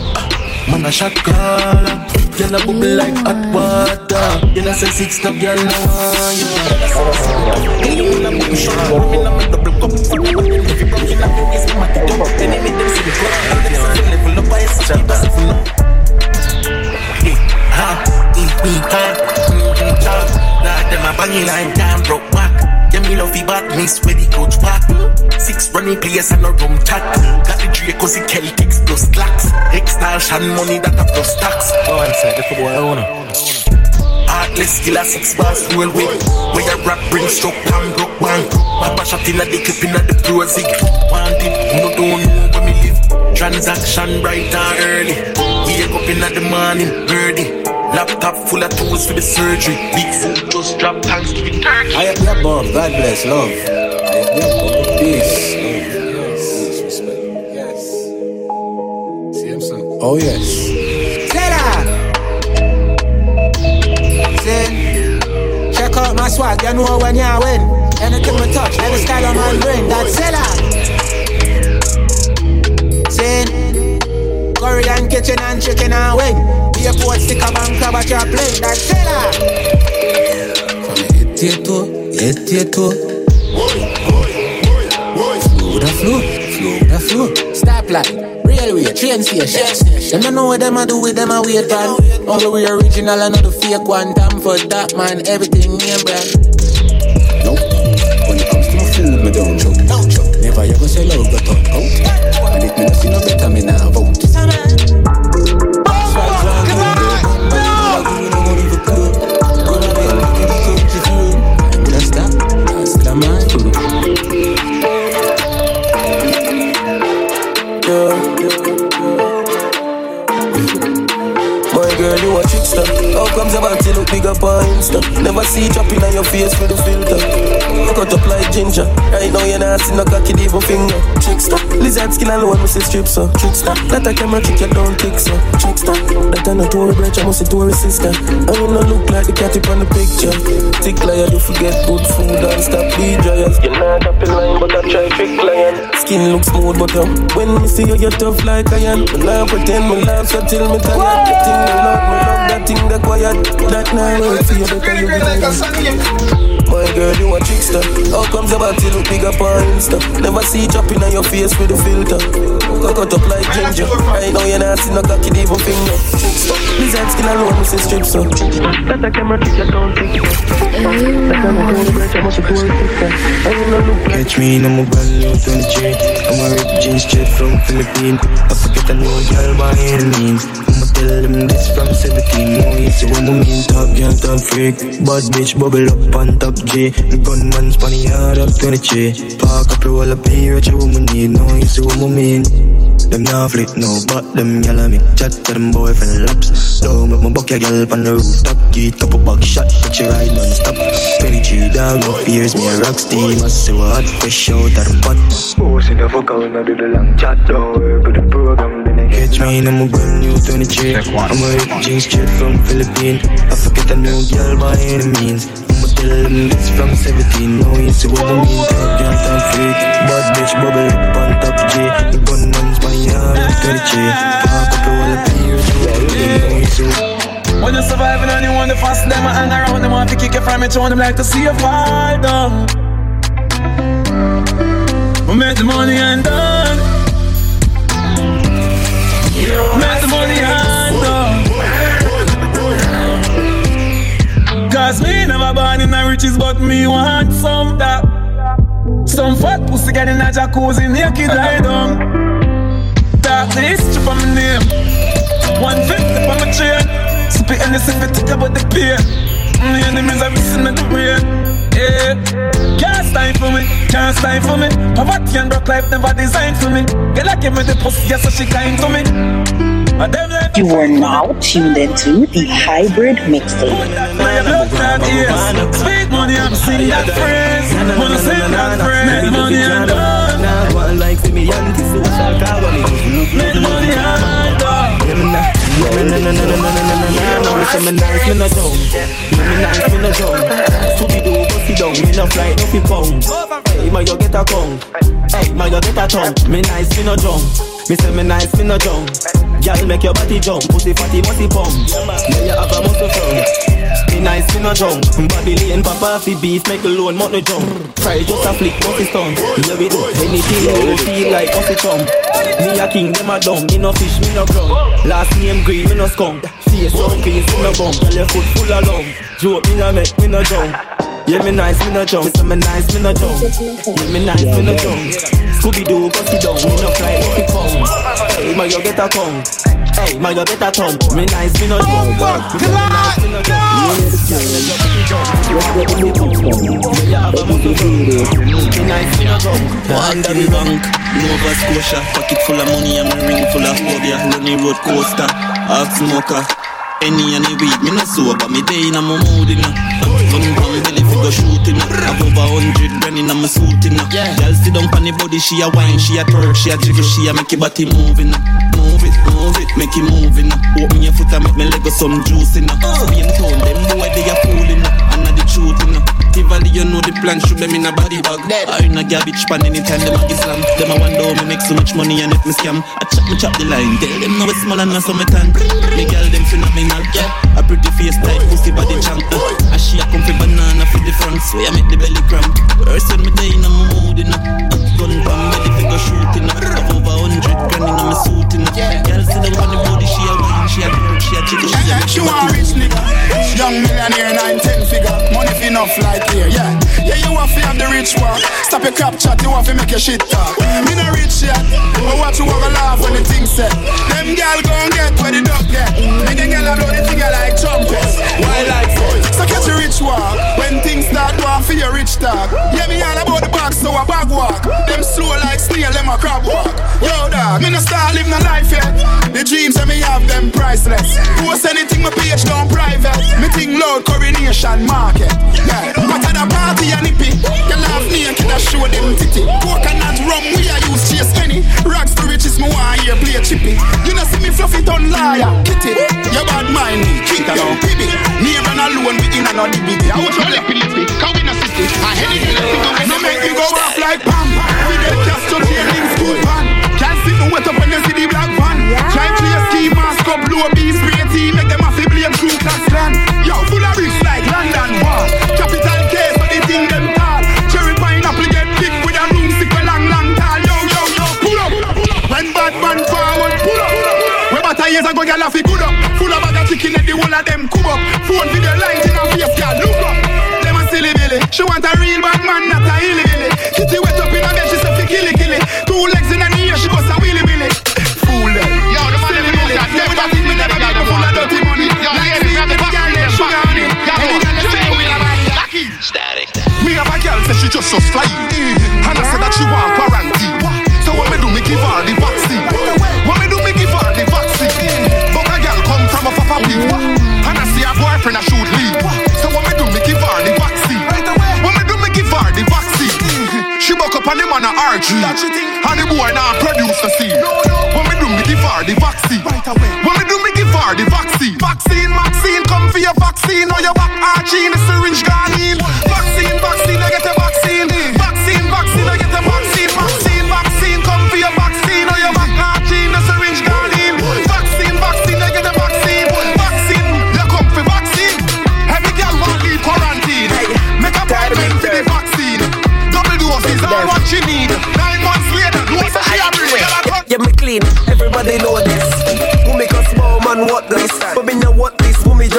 Man a shot caller Girl a bubble like hot water. You know say six top girl no want you You wanna make me shot? Me nah make double cup the If you broke in a me me matty up Then you make them see the club Them say fi level up by such a passive no Hey, ha, eat me, ha. Mm, mm, ha. Nah, them a banging like damn broke back me love the badness where the coach back. Six running players and a rum chat. Got the Draco, the Celtics plus clacks Extortion money that a plus tax. Go on, sir, the boy owner. Heartless a six bars roll with. Where your rap bring struck and broke bank Papa shot in a the clip in a the prosig Wanted, no don't know where me live. Transaction bright and early. Wake up in the morning, early Laptop full of tools for the surgery. Big food just drop thanks to the turkey. I am your bomb, God bless, love. I am your bomb, peace. Yes, respect, yes See? Oh yes. Say that. Check out my swag, you know when you are win. Anything we touch, any style on my brain, that's it. Say, Korean kitchen and chicken ah, and wing. Be a port stick a bank crab at your plane, that's it. Tieto, yes, tieto Flow the flow, flow the flow stoplight. Railway, train station. Them don't know what them I do with them I wait on. Only we original and not the fake one. Time for that man, everything name brand. Skin alone, me say strip so. Trickster. That a camera trick you don't tick so. Trickster. That a no Tory branch, I must say Tory sister. I ain't no look like the cat on the picture. Tick liar, you forget good food and stop be dryers. You're not up in line, but I try trick lion. Skin looks smooth, but um, when me see you, you're tough like iron. Me nah pretend me laugh so till me tired. The thing me love, me love that thing that quiet. That night, work for you, better you be like my girl, you a trickster. How comes about you look big up on Insta? Never see it dropping on your face with a filter. Cut up like ginger. I know you're not seeing no cocky even finger. Trickster. Lizard skin alone, me say strip so. That a camera trick, you don't think That a no phone break, I must do it I ain't no look Catch me in a mobile new 23 I'm a rip jeans straight from Philippines I forget a new girl by any means I'ma tell them this from 17 No, you see what mean Top girl, top freak Bad bitch, bubble up on top G The gunman spanny hard up 23 Park up, roll up here, what you woman need No, you see what I mean them nah flick no, but them gyal me chat to them boyfriend laps. Don't make my buck your gyal on the rooftop. Get couple back shot, but you ride non-stop. 23 dog, no fears me a rock steam. I say what fresh out of the pot. In the fuck out, I do the long chat. Don't work with the program, catch me in a brand new 23. I'm a rip jeans straight from Philippines. I forget a new girl by any means. I'ma tell them this from 17. No, you see what I mean. Top girl, top freak. Bad bitch, bubble up on top G. The gunman's money hard up 23. Park up all the peers. When you're surviving and you want to fast them and hang around them want to kick you from it, want them like to see you fall down. We make the money and done. Make the money and done. Cause me never born in the riches, but me want some that. Some fat pussy get in a jacuzzi, naked lie down. The history for my name. 150 for my chain. Spit and this if it take about the pain. My enemies are missing the brain. Yeah. Can't stand for me, Chance time for me. Poverty and rock life never designed for me. Girl, I give me the pussy, yes, so she kind to me. You are now tuned into the hybrid mixtape. Money and sing Man, you get a tongue. Hey, man, you get a tongue. Me nice, me no jump. Me say me nice, me no jump. Girl, make your body jump. Pussy fatty, musty pump. Now you have a muscle from. Me nice, me no jump. Babylon, papa fi beef, make alone, mount no jump. Try just a flick, musty stun. Yeah, we do anything you feel like musty chump. Me a king, them a dumb. Me no fish, me no crumb. Last name green, me no skunk. Face so clean, me no bum. Tell your foot full of lump. Joke, me no make, me no jump. Yeah, me nice, me no jump. Say me nice, me no jump. Yeah, me nice, me no jump. Scooby Doo, bust it down. Me no fly, no fi come. Hey, man, you get a tongue. Hey, man, you get a tongue. Me nice, me no jump. Me say me nice, me no jump. Under the bank, Nova Scotia, pocket full of money and my ring full of phobia. Lonely road coaster, half smoker. Any and the weed, me no sober, me day in a my mood in a Gun belly fi go shooting Have over hundred grand in a my suit in a Girl sit down pon the body, she a wine, she a twerk, she a jiggle, she a make your body moving Move it, move it, make it moving Open your foot and make me leg some juice in a uh. Spain town, them boy they a fooling And the truth in Party Valley, you know the plan, shoot them in a body bag. Dead. I in a garbage pan anytime them a get slam. Them a wonder me make so much money and it me scam. I chop me chop the line, tell them now it's small and now so me tan. Me girl them phenomenal, yeah. A pretty face tight, pussy body champ. Uh. A she a comfy banana for the front, so I make the belly cramp. Earth when me day in a mood in a uh, gun from me the figure shooting up. I've over hundred grand in a me suit in a. Yeah. Girl see them on the body, she a wine, she a girl, she a chick, she a. She a rich nigga, young millionaire, nine ten figure enough like here, yeah. Yeah, have over hundred Stop your crap chat, you want to make your shit talk. Me no rich yet, but watch you have a laugh when the thing set. Them gal go and get where the dog get. Me the gal blow the thing like trumpets. Why like? So catch a rich walk when things start going for your rich talk. Yeah, me all about the box, so I bag walk. Them slow like snail, them a crab walk. Yo, dog, me no start live no life yet. The dreams that me have them priceless. Post anything my page down private. Me think loud coronation market. Yeah, but at the party and nippy, you laugh me and can I show them titty. Coconut rum we are use chase any. Rags to riches me want here play chippy. You know see me fluffy ton liar, ah, kitty. You bad mind me, keep baby. Me run alone, we in another BB. I want you lippy lippy, cause we no city. I head it, no make me go off like Pam. We get just to chaining school van. Can't see me wet up when you see the black van. Try play ski mask up, blow a beat spray team, make them a fi blame true class land. Yo, full of When about years ago, gyal a fi good up. Full of bag of chicken and the whole of them come up. Phone video light in her face, gyal look up. Them a silly billy. She want a real bad man, not a hilly billy. Kitty wet up in her bed, she say fi killy killy. Two legs in her knee, she bust a wheelie willy. Fool them. Yo, the man them know that. Them that think me never get full of dirty money. Like see the gyal them sugar honey. Any gyal them say we have a Static. me have a girl say she just just fly And I said that she want quarantine So what me do, me give her the vaccine What me a And I see her boyfriend a shoot lead So what me do, me give her the vaccine What me do, me give her the vaccine She buck up on him on a RG And the boy now produce the scene. What me do, me give her the vaccine What me do, me give her the vaccine Vaccine, vaccine, come for your vaccine. Or your back arching, the syringe gone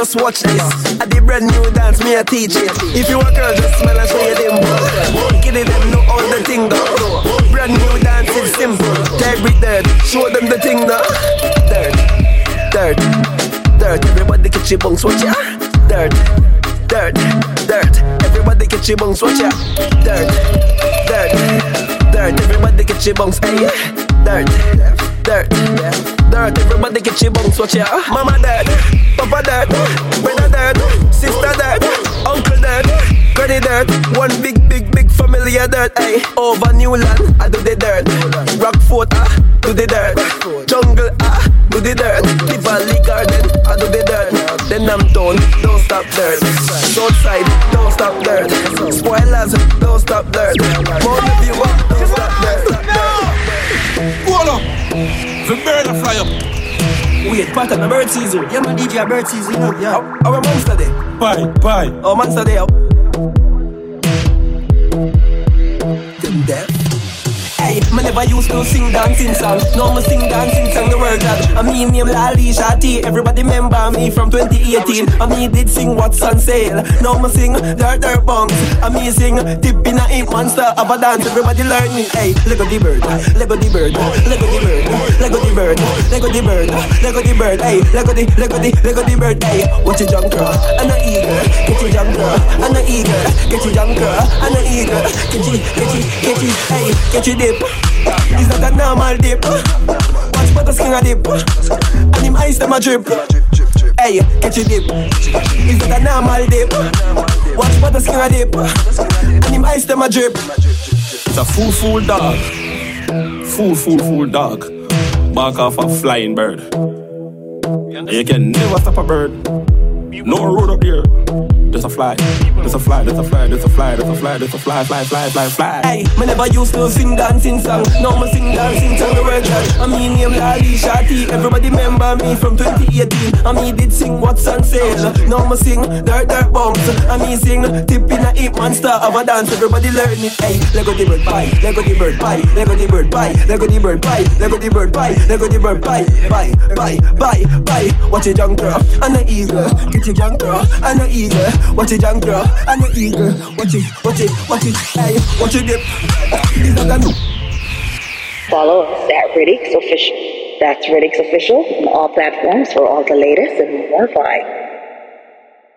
just watch this. I did brand new dance, me a teach it. If you a girl, just smell and show you them. Give them know all the thing go. Brand new dance is simple. Every dirt, show them the thing now. Dirt, dirt, dirt. Everybody get your bunks, watch ya. Dirt, dirt, dirt. Everybody get your bunks, watch ya. Dirt, dirt, dirt. Everybody get your bunks, hey. Eh, dirt, dirt, dirt. Everybody get your bunks, watch ya. Mama dirt, Papa dirt, brother dirt, sister dirt, uncle dirt, granny dirt. One big, big, big family of dirt, hey. Over Newland, I do the dirt. Rockfort, ah, do the dirt. Jungle, ah, do the dirt. The Valley Garden, I do the dirt. Then I'm done, don't stop dirt. Southside, don't stop dirt. Spoilers, don't stop dirt. More of you up, don't stop dirt. Hold up. Bird a fly up. Wait, part of the bird season. Yeah, man, DJ a bird season. You know, yeah. How monster day? Bye, bye. Oh, monster day. Them deaf. Hey, me never used to sing dancing song. Now me sing dancing song the word that I mean name Lali Shati. Everybody remember me from 2018. I me did sing what's on sale. Now me sing dirt dirt bongs. I me sing tip in a ink monster of a dance. Everybody learn me. Hey, Lego the bird, Lego the bird, Lego the bird, Lego the bird, Lego the bird, Lego the bird. Hey, Lego the Lego the Lego the bird. Hey, watch your jump girl, and a eager, get your jump girl, and a eager, get your jump girl, and a eager, get you, get you, get you, hey, get your dip. It's not a normal dip. Watch but the skin a dip, and him eyes them a drip. Hey, get your dip. It's not a normal dip. Watch but the skin a dip, and him eyes them a drip. It's a fool, fool dog. Fool, fool, fool dog. Back off a flying bird. You can never stop a bird. No road up here. There's a fly, there's a fly, there's a fly, there's a fly, there's a fly, there's a fly, fly, fly, fly, fly. Hey, me never used to sing dancing song. Now me sing dancing song the word that I mean name Lali Shati. Everybody remember me from 2018. I me did sing what's on sale. Now me sing dirt dirt bumps. I me sing tip in a hip monster of a dance. Everybody learn it. Hey, Lego the bird pie, Lego the bird pie, Lego the bird pie, Lego the bird pie, Lego the bird pie, Lego the bird pie, bye, bye, bye, bye. Watch your young girl and the eagle. Get your young and the eagle. Watch it junk girl, and you girl. Watch it, watch it, watch it, hey, watch it dip. Follow us at Ridix Official. That's Ridix Official on all platforms for all the latest and more vibes.